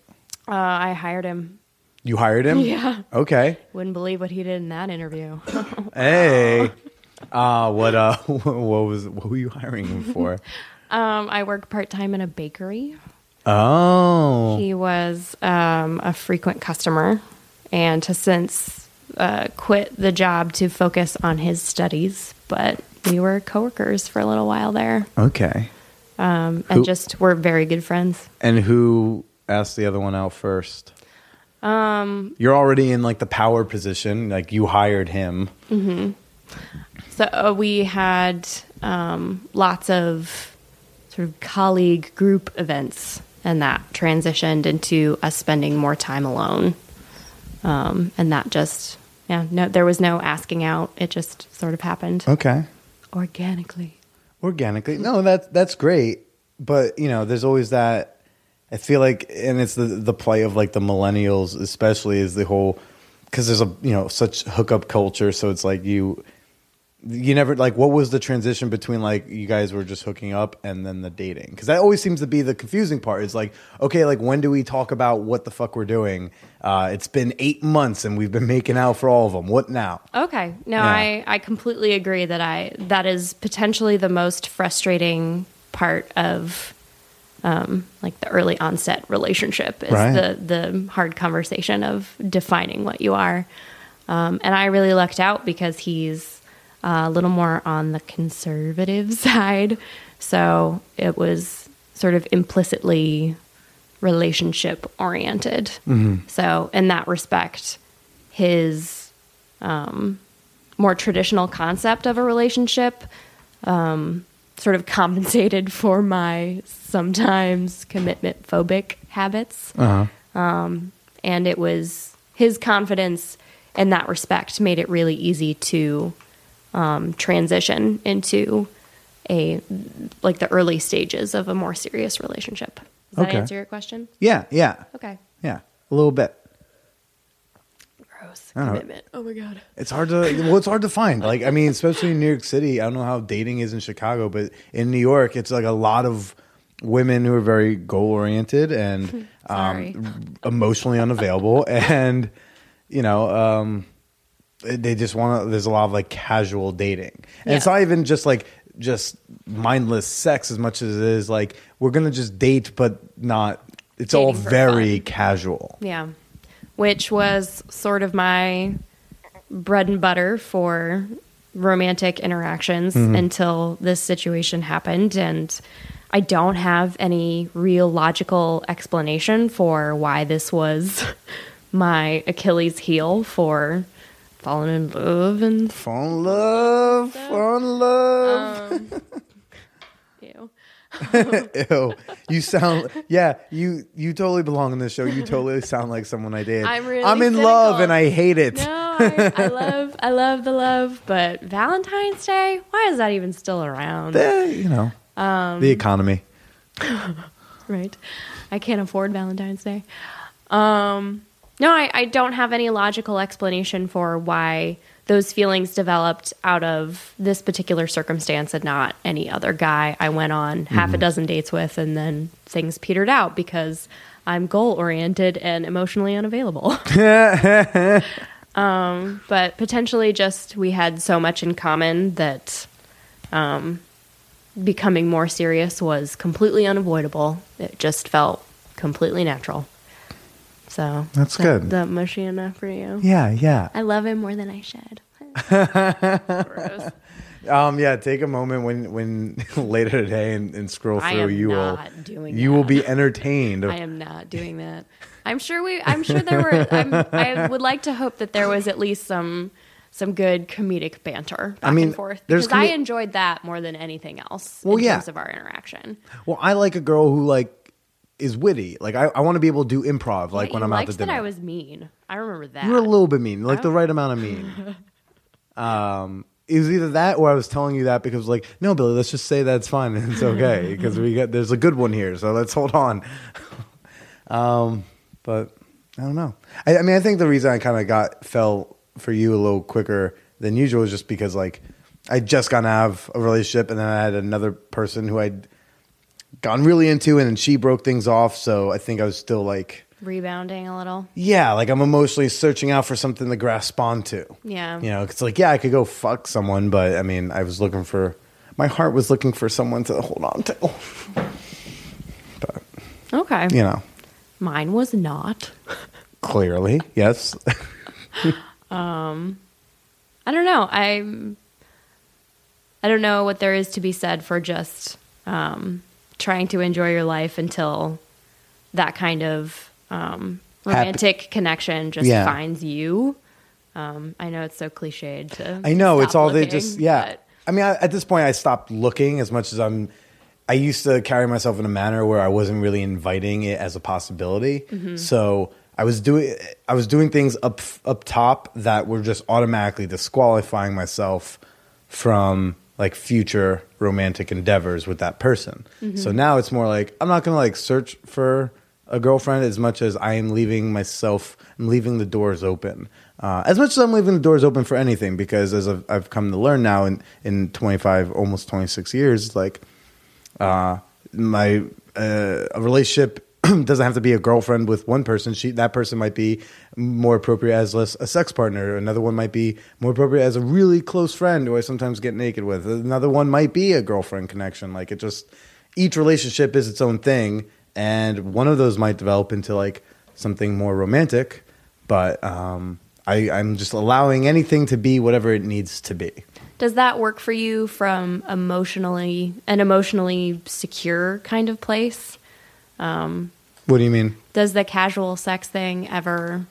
Uh, I hired him. You hired him? Yeah. Okay. Wouldn't believe what he did in that interview. *laughs* Hey. Uh *laughs* what uh *laughs* what was what were you hiring him for? um, I work part time in a bakery. Oh. He was um, a frequent customer and has since uh, quit the job to focus on his studies. But we were coworkers for a little while there Okay. um, Who- and just were very good friends. And who asked the other one out first? Um You're already in like the power position, like you hired him. Mm-hmm. So uh, we had um, lots of sort of colleague group events, and that transitioned into us spending more time alone. Um, and that just, yeah, no, there was no asking out. It just sort of happened Okay. organically. organically. No, that's that's great, but you know, there's always that. I feel like, and it's the the play of like the millennials, especially, is the whole because there's a you know such hookup culture. So it's like you you never like what was the transition between like you guys were just hooking up and then the dating because that always seems to be the confusing part is like okay like when do we talk about what the fuck we're doing uh it's been eight months and we've been making out for all of them what now Okay. No, Yeah. I, I completely agree that I that is potentially the most frustrating part of um, like the early onset relationship is Right. the the hard conversation of defining what you are. Um, and I really lucked out because he's uh, a little more on the conservative *laughs* side, so it was sort of implicitly relationship oriented. So in that respect, his um, more traditional concept of a relationship um, sort of compensated for my sometimes commitment phobic habits. Uh-huh. Um, and it was his confidence in that respect made it really easy to um, transition into a like the early stages of a more serious relationship. Does that answer your question? Yeah, yeah, Okay. yeah. A little bit. Gross. I don't know. Commitment. Oh my god. It's hard to well, it's hard to find. Like, I mean, especially in New York City. I don't know how dating is in Chicago, but in New York, it's like a lot of women who are very goal oriented and *laughs* um, emotionally unavailable, *laughs* and you know, um, they just want to. There's a lot of like casual dating, and it's not even just like just mindless sex as much as it is like we're gonna just date, but not. It's all Dating for very fun. casual. Yeah. Which was sort of my bread and butter for romantic interactions Mm-hmm. until this situation happened. And I don't have any real logical explanation for why this was *laughs* my Achilles heel for falling in love and Fall in love, fall in love. Um, *laughs* ew. You sound yeah, you you totally belong in this show. You totally sound like someone I date. I'm really I'm in love and I hate it. No, I, I love I love the love, but Valentine's Day, why is that even still around? Eh, you know. Um, the economy. *laughs* right. I can't afford Valentine's Day. Um, no, I, I don't have any logical explanation for why those feelings developed out of this particular circumstance and not any other guy I went on half a dozen dates with, and then things petered out because I'm goal oriented and emotionally unavailable. *laughs* *laughs* um, but potentially just we had so much in common that um, becoming more serious was completely unavoidable. It just felt completely natural. So That's that- good. That mushy enough for you? Yeah, yeah. I love him more than I should. *laughs* Um yeah, take a moment when when *laughs* later today and, and scroll I through am you will not doing you will be entertained. I am not doing that. I'm sure we. I'm sure there were. I'm, I would like to hope that there was at least some some good comedic banter back mean, and forth there's because I enjoyed that more than anything else Well, in yeah. terms of our interaction. well, I like a girl who like is witty. Like I, I want to be able to do improv like when I'm out to dinner. that I was mean. I remember that. You were a little bit mean, like the right amount of mean. *laughs* um, it was either that or I was telling you that because like, no, Billy, let's just say that's fine it's okay *laughs* because we got there's a good one here, so let's hold on. *laughs* um, but I don't know. I, I mean, I think the reason I kind of got fell for you a little quicker than usual is just because like I just got out of a relationship and then I had another person who I'd gotten really into and then she broke things off, so I think I was still like. rebounding a little. Yeah, like I'm emotionally searching out for something to grasp onto. Yeah. You know, it's like, yeah, I could go fuck someone, but I mean, I was looking for, my heart was looking for someone to hold on to. *laughs* But, Okay. you know, Mine was not. *laughs* clearly, yes. *laughs* um, I don't know. I'm. I don't know what there is to be said for just um, trying to enjoy your life until that kind of um, Happy- romantic connection just Yeah. finds you. Um, I know it's so cliched to. I know it's all they just, yeah. but- I mean, I, at this point, I stopped looking as much as I'm. I used to carry myself in a manner where I wasn't really inviting it as a possibility. Mm-hmm. So I was doing I was doing things up up top that were just automatically disqualifying myself from like future romantic endeavors with that person. Mm-hmm. So now it's more like I'm not gonna like search for a girlfriend as much as I am leaving myself. I'm leaving the doors open. Uh, as much as I'm leaving the doors open for anything, because as I've, I've come to learn now in, in 25, almost 26 years, like uh, my uh, a relationship *clears throat* doesn't have to be a girlfriend with one person. She that person might be more appropriate as less- a sex partner. Another one might be more appropriate as a really close friend who I sometimes get naked with. Another one might be a girlfriend connection. Like it just each relationship is its own thing, and one of those might develop into like something more romantic. But um, I, I'm just allowing anything to be whatever it needs to be. Does that work for you from emotionally an emotionally secure kind of place? What do you mean? Does the casual sex thing ever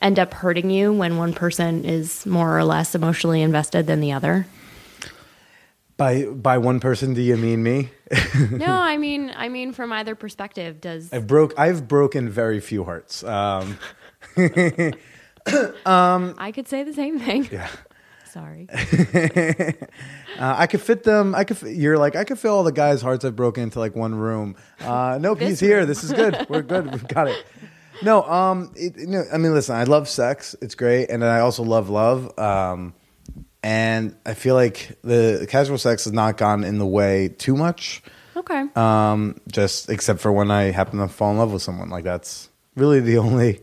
end up hurting you when one person is more or less emotionally invested than the other? By by one person, do you mean me? *laughs* no, I *laughs* mean, I mean, from either perspective, does I've broke. I've broken very few hearts. Um, *laughs* I could say the same thing? yeah. Sorry. *laughs* Uh, I could fit them. I could. fit- You're like I could fit all the guys' hearts I've broken into like one room. Uh, nope, *laughs* he's here. This is good. We're good. We've got it. No, um, it, you know, I mean, listen, I love sex. It's great, and I also love love. Um, and I feel like the casual sex has not gone in the way too much. Okay. Um, just except for when I happen to fall in love with someone. Like that's really the only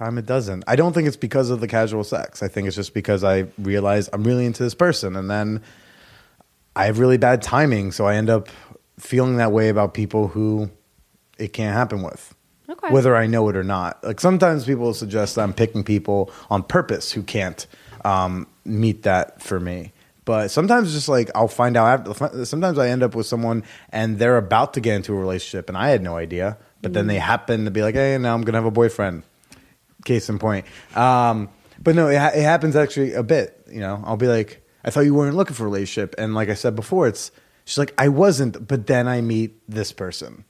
time it doesn't. I don't think it's because of the casual sex. I think it's just because I realize I'm really into this person, and then I have really bad timing, so I end up feeling that way about people who it can't happen with. Okay. Whether I know it or not. Like sometimes people suggest I'm picking people on purpose who can't um, meet that for me. But sometimes just like I'll find out after sometimes I end up with someone and they're about to get into a relationship and I had no idea. But then they happen to be like, hey, now I'm gonna have a boyfriend. Case in point. Um, but no, it, ha- it happens actually a bit. You know, I'll be like, I thought you weren't looking for a relationship, and like I said before, it's she's like, I wasn't, but then I meet this person,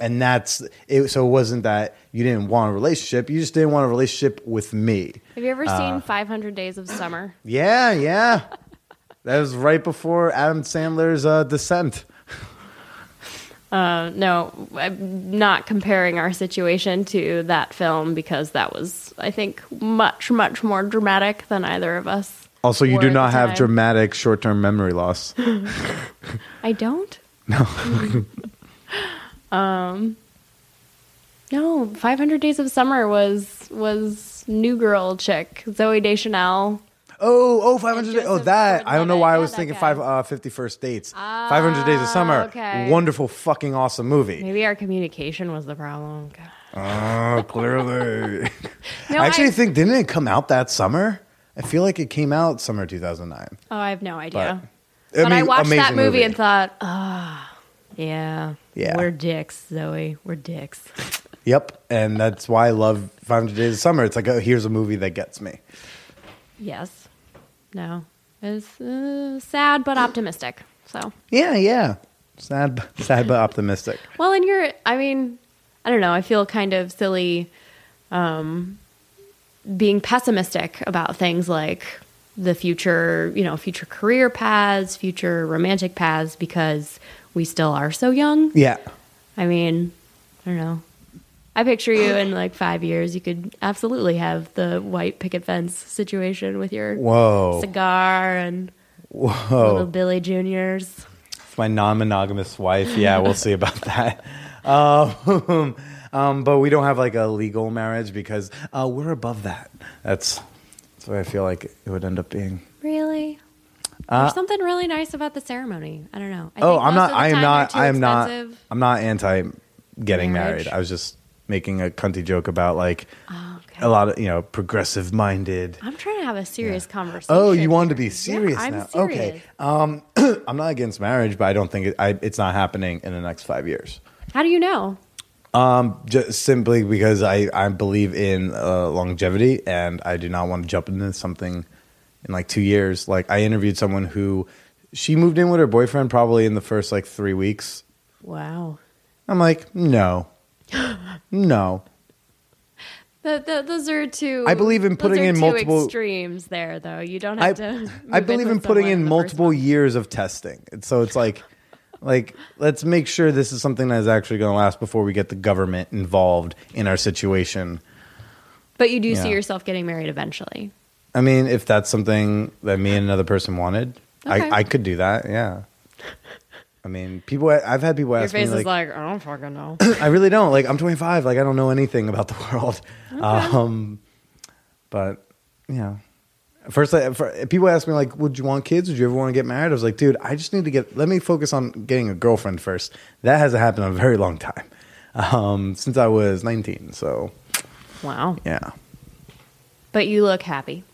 and that's it. So it wasn't that you didn't want a relationship; you just didn't want a relationship with me. Have you ever uh, seen 500 Days of Summer? Yeah, yeah. that was right before Adam Sandler's uh, Descent. Uh, no, I'm not comparing our situation to that film because that was, I think, much, much more dramatic than either of us. Also, you do not have time. dramatic short-term memory loss. *laughs* I don't. *laughs* No. *laughs* No, 500 Days of Summer was was New Girl chick Zooey Deschanel. Oh, oh, 500 days. Oh, that. I don't know why I was thinking guy. five, uh, 50 First Dates. 500 Days of Summer. okay. Wonderful, fucking awesome movie. Maybe our communication was the problem. God. Oh, clearly. *laughs* No, I actually I- think, didn't it come out that summer? I feel like it came out summer 2009. Oh, I have no idea. But, I, mean, watched that amazing movie, and thought, ah, yeah, Yeah. we're dicks, Zooey. We're dicks. *laughs* Yep. And that's why I love 500 Days of Summer. It's like, oh, here's a movie that gets me. Yes. No. It's uh, sad but optimistic. So, Yeah, yeah. Sad, *laughs* sad but optimistic. well, and you're, I mean, I don't know. I feel kind of silly um, being pessimistic about things like the future, you know, future career paths, future romantic paths, because we still are so young. Yeah. I mean, I don't know. I picture you in like five years. You could absolutely have the white picket fence situation with your Whoa. cigar and whoa little. Billy Juniors. It's my non-monogamous wife. Yeah, we'll see about that. Um, *laughs* um, but we don't have like a legal marriage because uh, we're above that. That's that's what I feel like it would end up being. Really? Uh, There's something really nice about the ceremony. I don't know. I oh, think I'm not. I am not. I am not. I'm not anti getting Marriage. married. I was just making a cunty joke about like Oh, okay. a lot of you know progressive minded. I'm trying to have a serious conversation. Oh, you wanted to be serious yeah, now? Serious. Okay. Um, *clears throat* I'm not against marriage, but I don't think it, I, it's not happening in the next five years. How do you know? Um, just simply because I, I believe in uh, longevity and I do not want to jump into something in like two years. Like I interviewed someone who she moved in with her boyfriend probably in the first like three weeks. Wow. I'm like, no, no. The, the, those are two. I believe in putting in multiple- extremes there, though. You don't I, have to. I believe in with putting in multiple years of testing. And So it's like, *laughs* like let's make sure this is something that is actually going to last before we get the government involved in our situation. But you do see yourself getting married eventually. I mean, if that's something that me and another person wanted, Okay. I, I could do that. Yeah. I mean, people. I've had people ask me face like, is like, I don't fucking know. *clears throat* I really don't. Like, I'm 25. Like, I don't know anything about the *laughs* world. Um, but you know, first, I, for, people ask me like, "Would you want kids? Would you ever want to get married?" I was like, "Dude, I just need to get. Let me focus on getting a girlfriend first. That hasn't happened in a very long time, um, since I was 19. So wow. yeah, But you look happy.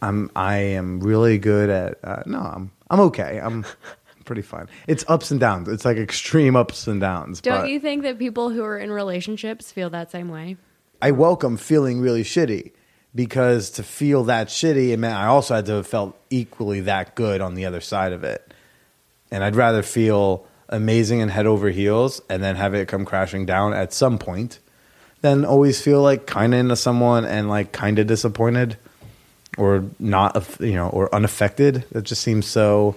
I'm. I am really good at. Uh, no, I'm. I'm okay. I'm *laughs* pretty fine. It's ups and downs. It's like extreme ups and downs. Don't you think that people who are in relationships feel that same way? I welcome feeling really shitty because to feel that shitty, it meant I also had to have felt equally that good on the other side of it. And I'd rather feel amazing and head over heels and then have it come crashing down at some point than always feel like kind of into someone and like kind of disappointed or not, you know, or unaffected. It just seems so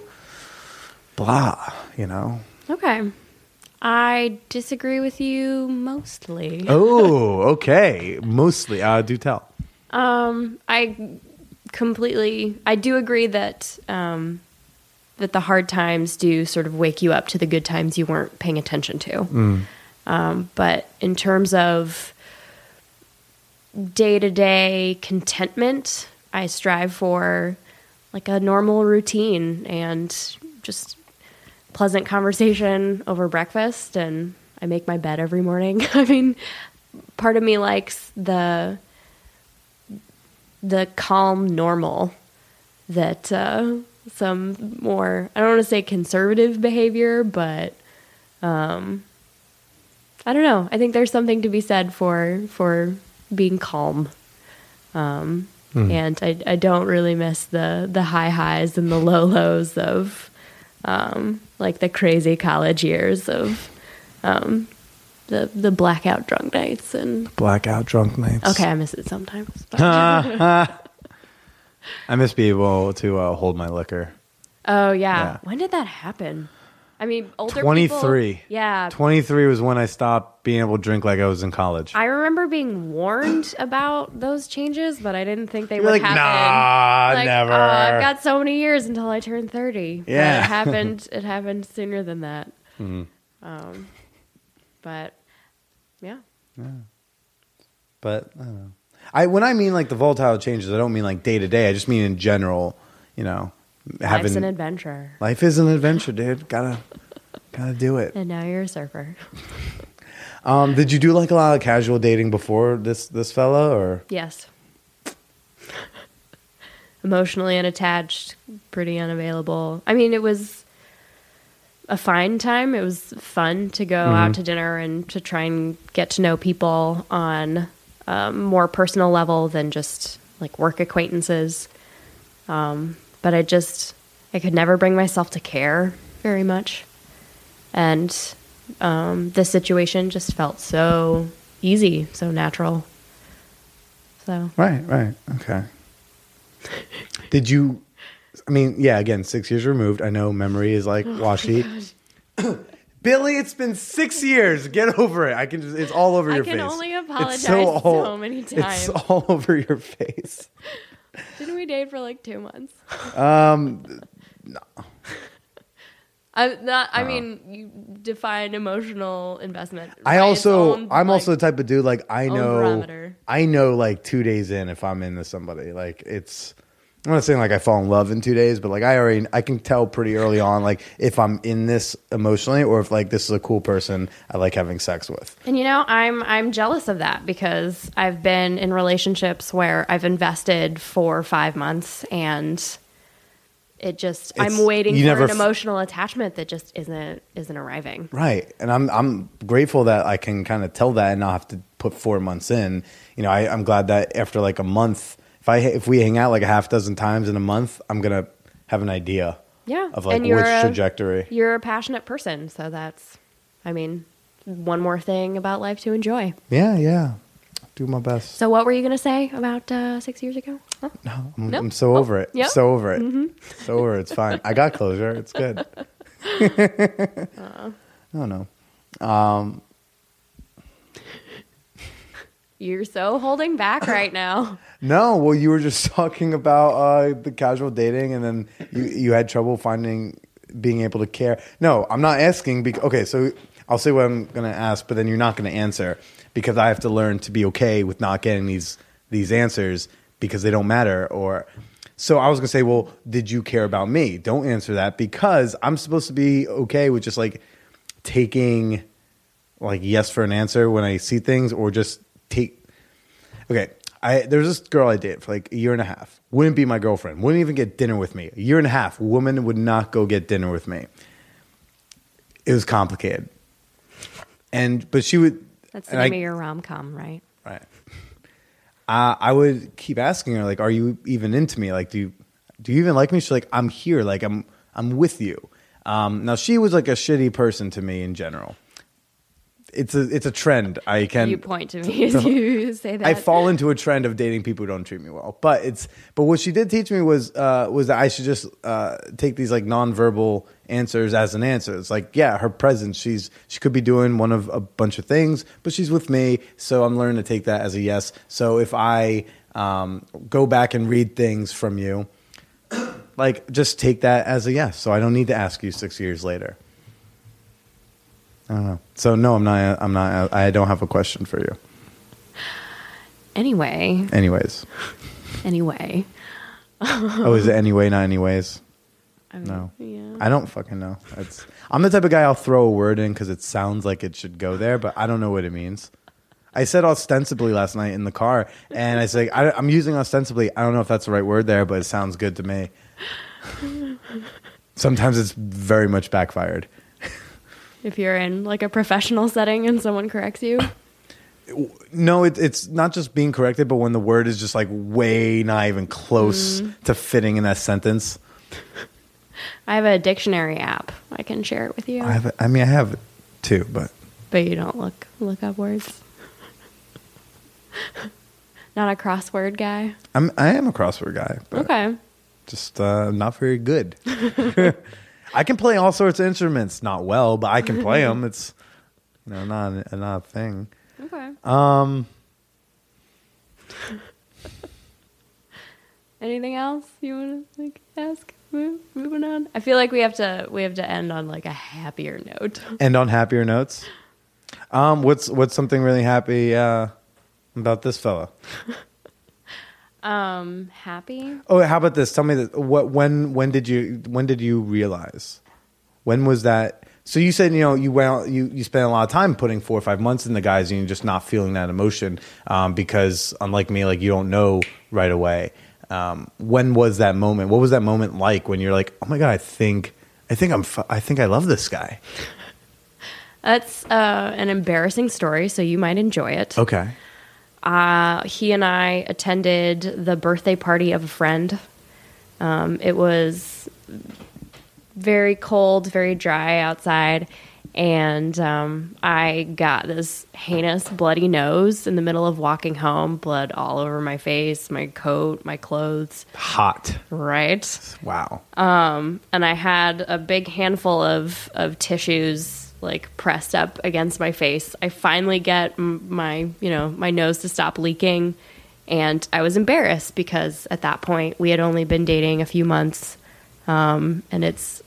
blah, you know? Okay. I disagree with you mostly. Oh, *laughs* okay. Mostly. Uh, do tell. Um, I completely. I do agree that um, that the hard times do sort of wake you up to the good times you weren't paying attention to. Um, but in terms of day to day contentment, I strive for like a normal routine and just pleasant conversation over breakfast and I make my bed every morning. *laughs* I mean, part of me likes the the calm normal that uh, some more I don't want to say conservative behavior, but um, I don't know. I think there's something to be said for for being calm. Um, And I, I don't really miss the the high highs and the low lows of um, like the crazy college years of um, the the blackout drunk nights and Blackout drunk nights. okay, I miss it sometimes. *laughs* I miss being able to uh, hold my liquor. oh yeah. Yeah. when did that happen? I mean, older 23. people. Yeah, 23 was when I stopped being able to drink like I was in college. I remember being warned about those changes, but I didn't think they You're would like, happen. nah, like, never. "Oh, I've got so many years until I turn thirty. But Yeah. it *laughs* happened. It happened sooner than that. Mm-hmm. Um, but yeah, but I don't know. I when I mean like the volatile changes, I don't mean like day to day. I just mean in general. You know, having life's an adventure, life is an adventure, dude. Gotta gotta do it. and now you're a surfer. *laughs* Um, did you do like a lot of casual dating before this this fella or? Yes. *laughs* Emotionally unattached, pretty unavailable. I mean, it was a fine time. It was fun to go out to dinner and to try and get to know people on a more personal level than just like work acquaintances. Um, but I just, I could never bring myself to care very much. And um, this situation just felt so easy, so natural. So Right, right, okay. Did you? I mean, yeah. Again, six years removed. I know memory is like washy. *coughs* Billy, it's been six years. Get over it. I can just. It's all over I your face. I can only It's apologize so many times. It's all *laughs* over your face. Didn't we date for like two months? Um, no. *laughs* I'm not. I mean, you define emotional investment. I by its also, own, I'm like- also the type of dude like I own know, barometer. I know like two days in if I'm into somebody. Like it's, I'm not saying like I fall in love in two days, but like I already, I can tell pretty early on like if I'm in this emotionally or if like this is a cool person I like having sex with. And you know, I'm I'm jealous of that because I've been in relationships where I've invested for five months and it just It's- I'm waiting for never an emotional attachment that just isn't isn't arriving. Right, and I'm I'm grateful that I can kind of tell that and not have to put four months in. You know, I, I'm glad that after like a month, if I if we hang out like a half dozen times in a month, I'm gonna have an idea. Yeah, Of like and which a- trajectory. You're a passionate person, so that's I mean, one more thing about life to enjoy. Yeah, yeah. Do my best. So what were you to say about uh, 6 years ago? Huh? I'm, No? I'm so over it. yeah? So over it. So over it. It's fine. I got closure. It's good. *laughs* *laughs* I don't know. Um, You're so holding back *laughs* right now. no, well, you were just *laughs* talking about uh, the casual dating, and then you you had trouble finding being able to care. No, I'm not asking. Because, okay, so I'll say what I'm going to ask, but then you're not going to answer because I have to learn to be okay with not getting these these answers because they don't matter. Or so I was going to say, well, did you care about me? Don't answer that because I'm supposed to be okay with just like taking like yes for an answer when I see things, or just take. Okay, I there's this girl I dated for like a year and a half. Wouldn't be my girlfriend. Wouldn't even get dinner with me. A year and a half. Woman would not go get dinner with me. It was complicated, and but she would. That's the and I- of your rom com, right? Right. Uh, I would keep asking her, like, "Are you even into me? Like, do you do you even like me?" She's like, "I'm here. Like, I'm I'm with you." Um, now she was like a shitty person to me in general. It's a it's a trend. I can you point to me as you *laughs* say that. I fall into a trend of dating people who don't treat me well. But it's but what she did teach me was uh, was that I should just uh, take these like nonverbal answers as an answer. It's like yeah, her presence. She's she could be doing one of a bunch of things, but she's with me, so I'm learning to take that as a yes. So if I um, go back and read things from you, like just take that as a yes. So I don't need to ask you six years later. I don't know. So no, I'm not. I'm not. I don't have a question for you. anyway, Anyways. anyway. Oh, is it anyway, not anyways? I mean, No. Yeah. I don't fucking know. It's, I'm the type of guy I'll throw a word in because it sounds like it should go there, but I don't know what it means. I said ostensibly last night in the car, and I said I, I'm using ostensibly. I don't know if that's the right word there, but it sounds good to me. *laughs* Sometimes it's very much backfired. If you're in like a professional setting and someone corrects you. No, it, it's not just being corrected, but when the word is just like way not even close to fitting in that sentence. I have a dictionary app. I can share it with you. I have. I mean, I have too, but but you don't look look up words. *laughs* Not a crossword guy. I'm. I am a crossword guy. But Okay. just uh, not very good. *laughs* I can play all sorts of instruments, not well, but I can play them. *laughs* It's you know not a, not a thing. Okay. Um, Anything else you want to like ask? Move, moving on. I feel like we have to we have to end on like a happier note. *laughs* end on happier notes. Um, what's what's something really happy uh, about this fella? *laughs* Um, happy. Oh, how about this? Tell me that. What when when did you when did you realize? When was that? So you said you know you went out- you you spent a lot of time putting four or five months in the guys and you're just not feeling that emotion um, because unlike me like you don't know right away. Um, when was that moment? What was that moment like when you're like, oh my god, I think I think I'm fu- I think I love this guy. That's uh, an embarrassing story, so you might enjoy it. Okay. Uh, he and I attended the birthday party of a friend. Um, it was very cold, very dry outside, and um, I got this heinous bloody nose in the middle of walking home, blood all over my face, my coat, my clothes. Hot. Right Wow. and I had a big handful of of tissues like pressed up against my face. I finally get my you know my nose to stop leaking, and I was embarrassed because at that point we had only been dating a few months, um, and it's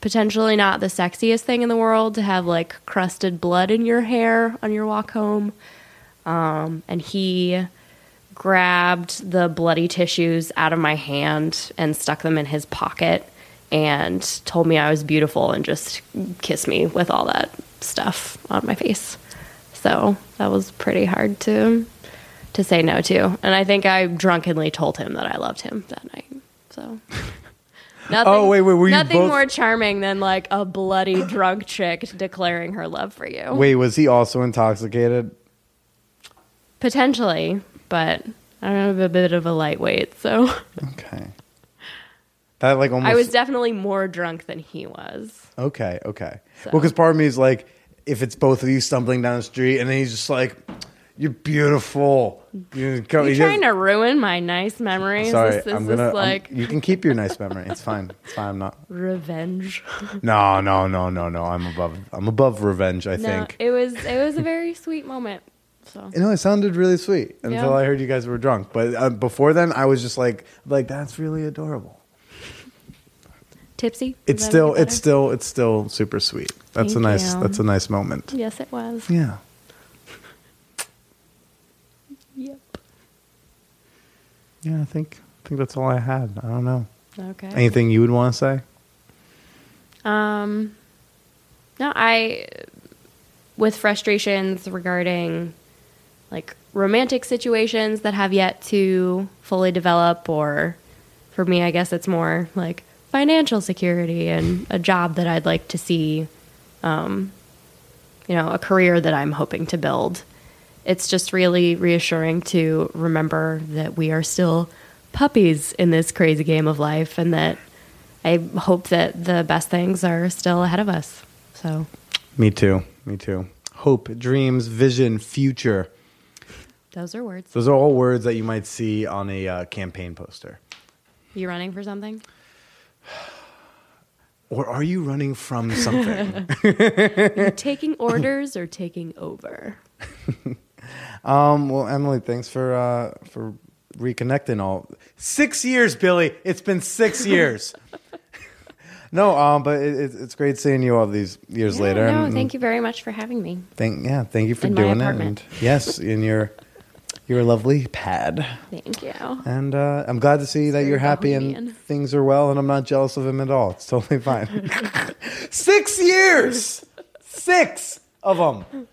potentially not the sexiest thing in the world to have like crusted blood in your hair on your walk home. Um, and he grabbed the bloody tissues out of my hand and stuck them in his pocket and told me I was beautiful and just kissed me with all that stuff on my face. So that was pretty hard to to say no to. And I think I drunkenly told him that I loved him that night. So *laughs* nothing, Oh, wait, wait, were nothing both- more charming than like a bloody *laughs* drunk chick declaring her love for you. Wait, was he also intoxicated? Potentially, but I'm a bit of a lightweight, so Okay. That like almost. I was definitely more drunk than he was. okay. Okay. So- Well, because part of me is like, if it's both of you stumbling down the street, and then he's just like, "You're beautiful." You're, go- You're trying to ruin my nice memories. Sorry, is this, I'm gonna. this I'm- like you can keep your nice memory. It's fine. It's fine. I'm not. *laughs* revenge? No, no, no, no, no. I'm above. I'm above revenge. I no, think. it was it was a very sweet moment. So You know, it sounded really sweet until Yeah. I heard you guys were drunk. But uh, before then, I was just like, like that's really adorable. Tipsy. It's still, it's still, it's still super sweet. That's a nice, you. that's a nice moment. yes, it was. Yeah. Yep. Yeah, I think, I think that's all I had. I don't know. Okay. Anything you would want to say? Um, no, I, with frustrations regarding like romantic situations that have yet to fully develop, or for me, I guess it's more like financial security and a job that I'd like to see, um, you know, a career that I'm hoping to build. it's just really reassuring to remember that we are still puppies in this crazy game of life and that I hope that the best things are still ahead of us. So, Me too. Me too. Hope, dreams, vision, future. those are words. Those are all words that you might see on a uh, campaign poster. You running for something? *sighs* Or are you running from *laughs* something? taking *laughs* orders or taking over? *laughs* um, well, Emily, thanks for uh, for reconnecting. All six years, Billy. It's been six years. no, um, but it, it, it's great seeing you all these years Yeah, later. No, and- thank you very much for having me. Thank yeah, thank you for In doing it. And yes, in your your lovely pad. Thank you. And uh, I'm glad to see that you're happy and things are well, and I'm not jealous of him at all. It's totally fine. *laughs* Six years, six of them.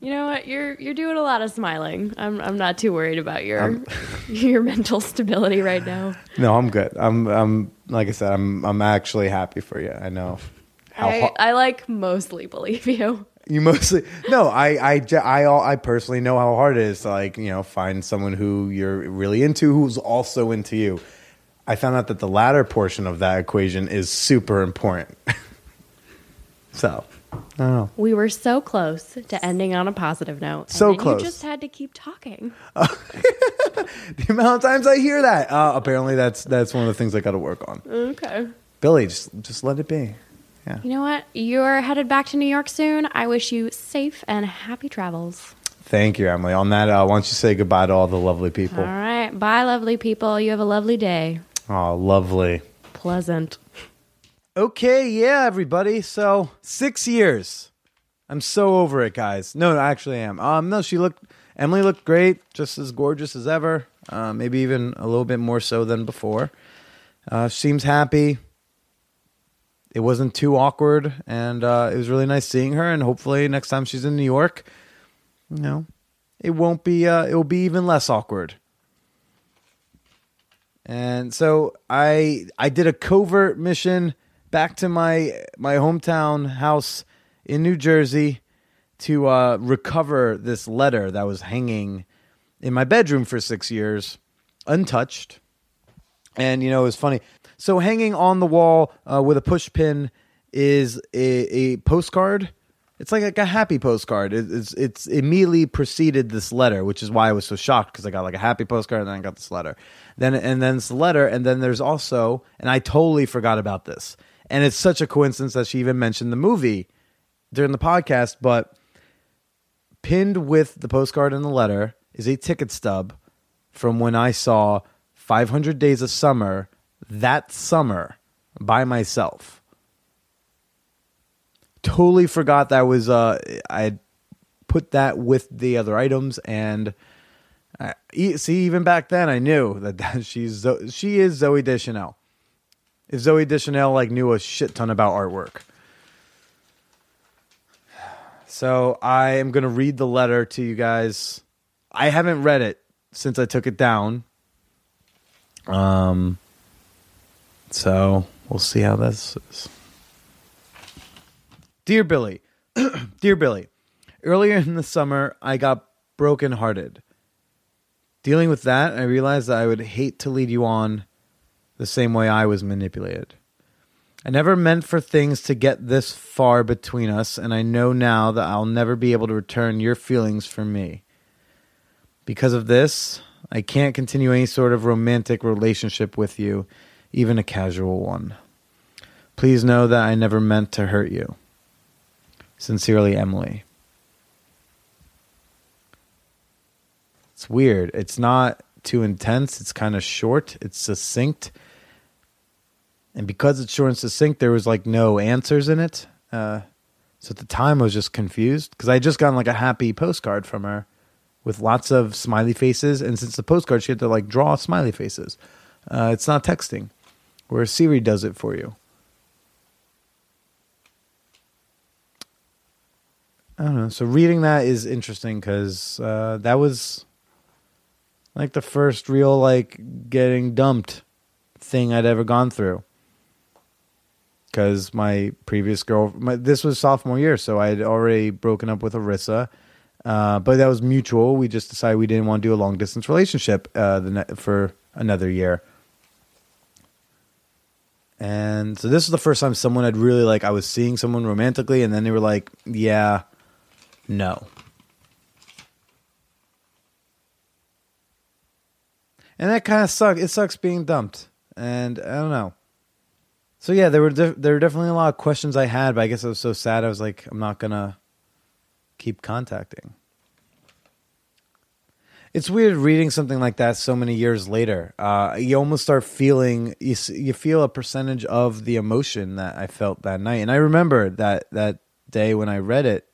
You know what? You're you're doing a lot of smiling. I'm I'm not too worried about your *laughs* your mental stability right now. No, I'm good. I'm I'm like I said, I'm I'm actually happy for you. I know how I, har- I like mostly believe you. You mostly no. I I I all- I personally know how hard it is to like you know find someone who you're really into who's also into you. I found out that the latter portion of that equation is super important. *laughs* so I don't know. We were so close to ending on a positive note. and So close. You just had to keep talking. *laughs* The amount of times I hear that, uh, apparently that's that's one of the things I got to work on. Okay. Billy, just just let it be. Yeah. You know what? You're headed back to New York soon. I wish you safe and happy travels. Thank you, Emily. On that, uh, why don't you say goodbye to all the lovely people? All right. Bye, lovely people. You have a lovely day. Oh, lovely. Pleasant. Okay, yeah, everybody. So six years. I'm so over it, guys. No, I actually am. Um, no, she looked. Emily looked great, just as gorgeous as ever. Uh, maybe even a little bit more so than before. Uh, seems happy. It wasn't too awkward, and uh, it was really nice seeing her. And hopefully, next time she's in New York, you know, it won't be. Uh, it will be even less awkward. And so I I did a covert mission back to my my hometown house in New Jersey to uh, recover this letter that was hanging in my bedroom for six years, untouched. And you know, it was funny. So hanging on the wall uh, with a push pin is a, a postcard. It's like, a happy postcard. It, it's it's immediately preceded this letter, which is why I was so shocked because I got like a happy postcard and then I got this letter. Then and then the letter, and then there's also, and I totally forgot about this. And it's such a coincidence that she even mentioned the movie during the podcast, but pinned with the postcard and the letter is a ticket stub from when I saw 500 Days of Summer that summer by myself. Totally forgot that was uh I put that with the other items and I, e- see even back then I knew that, *laughs* that she's she is Zooey Deschanel. If Zooey Deschanel like knew a shit ton about artwork. So I am going to read the letter to you guys. I haven't read it since I took it down. Um so we'll see how this is. Dear Billy, *clears throat* Dear Billy, earlier in the summer I got brokenhearted. Dealing with that, I realized that I would hate to lead you on the same way I was manipulated. I never meant for things to get this far between us, and I know now that I'll never be able to return your feelings for me. Because of this, I can't continue any sort of romantic relationship with you, even a casual one. Please know that I never meant to hurt you. Sincerely, Emily. It's weird. It's not too intense. It's kind of short. It's succinct. And because it's short and succinct, there was like no answers in it. Uh, so at the time, I was just confused because I had just gotten like a happy postcard from her with lots of smiley faces. And since the postcard, she had to like draw smiley faces. Uh, it's not texting, where Siri does it for you. I don't know. So reading that is interesting because uh, that was like the first real like getting dumped thing I'd ever gone through. Because my previous girl, my, this was sophomore year, so I had already broken up with Arissa. Uh, but that was mutual. We just decided we didn't want to do a long distance relationship uh, ne- for another year. And so this was the first time someone had really like I was seeing someone romantically, and then they were like, "Yeah, no." And that kind of sucks. It sucks being dumped, and I don't know. So yeah, there were there were definitely a lot of questions I had, but I guess I was so sad. I was like, I'm not gonna keep contacting. It's weird reading something like that so many years later. Uh, you almost start feeling you you feel a percentage of the emotion that I felt that night, and I remember that that day when I read it.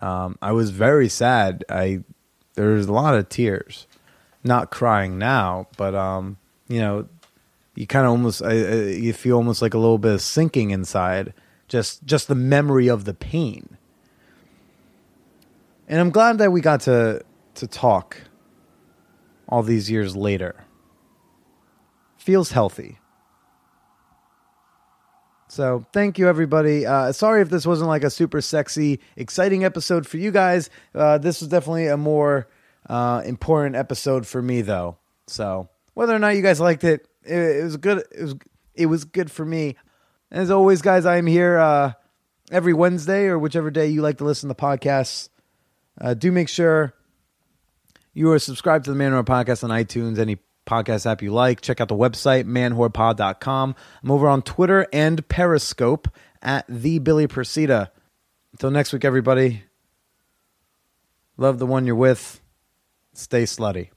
Um, I was very sad. I there was a lot of tears, not crying now, but um, you know, you kind of almost I, I, you feel almost like a little bit of sinking inside. Just just the memory of the pain and I'm glad that we got to to talk all these years later. Feels healthy. So thank you, everybody. Uh, sorry if this wasn't like a super sexy, exciting episode for you guys. Uh, this was definitely a more uh, important episode for me, though. So whether or not you guys liked it, it, it was good. It was it was good for me. As always, guys, I am here uh, every Wednesday or whichever day you like to listen to podcasts. Uh, do make sure you are subscribed to the Manwhore Podcast on iTunes, any podcast app you like. Check out the website, manwhorepod.com. I'm over on Twitter and Periscope at the Billy Procida. Until next week, everybody. Love the one you're with. Stay slutty.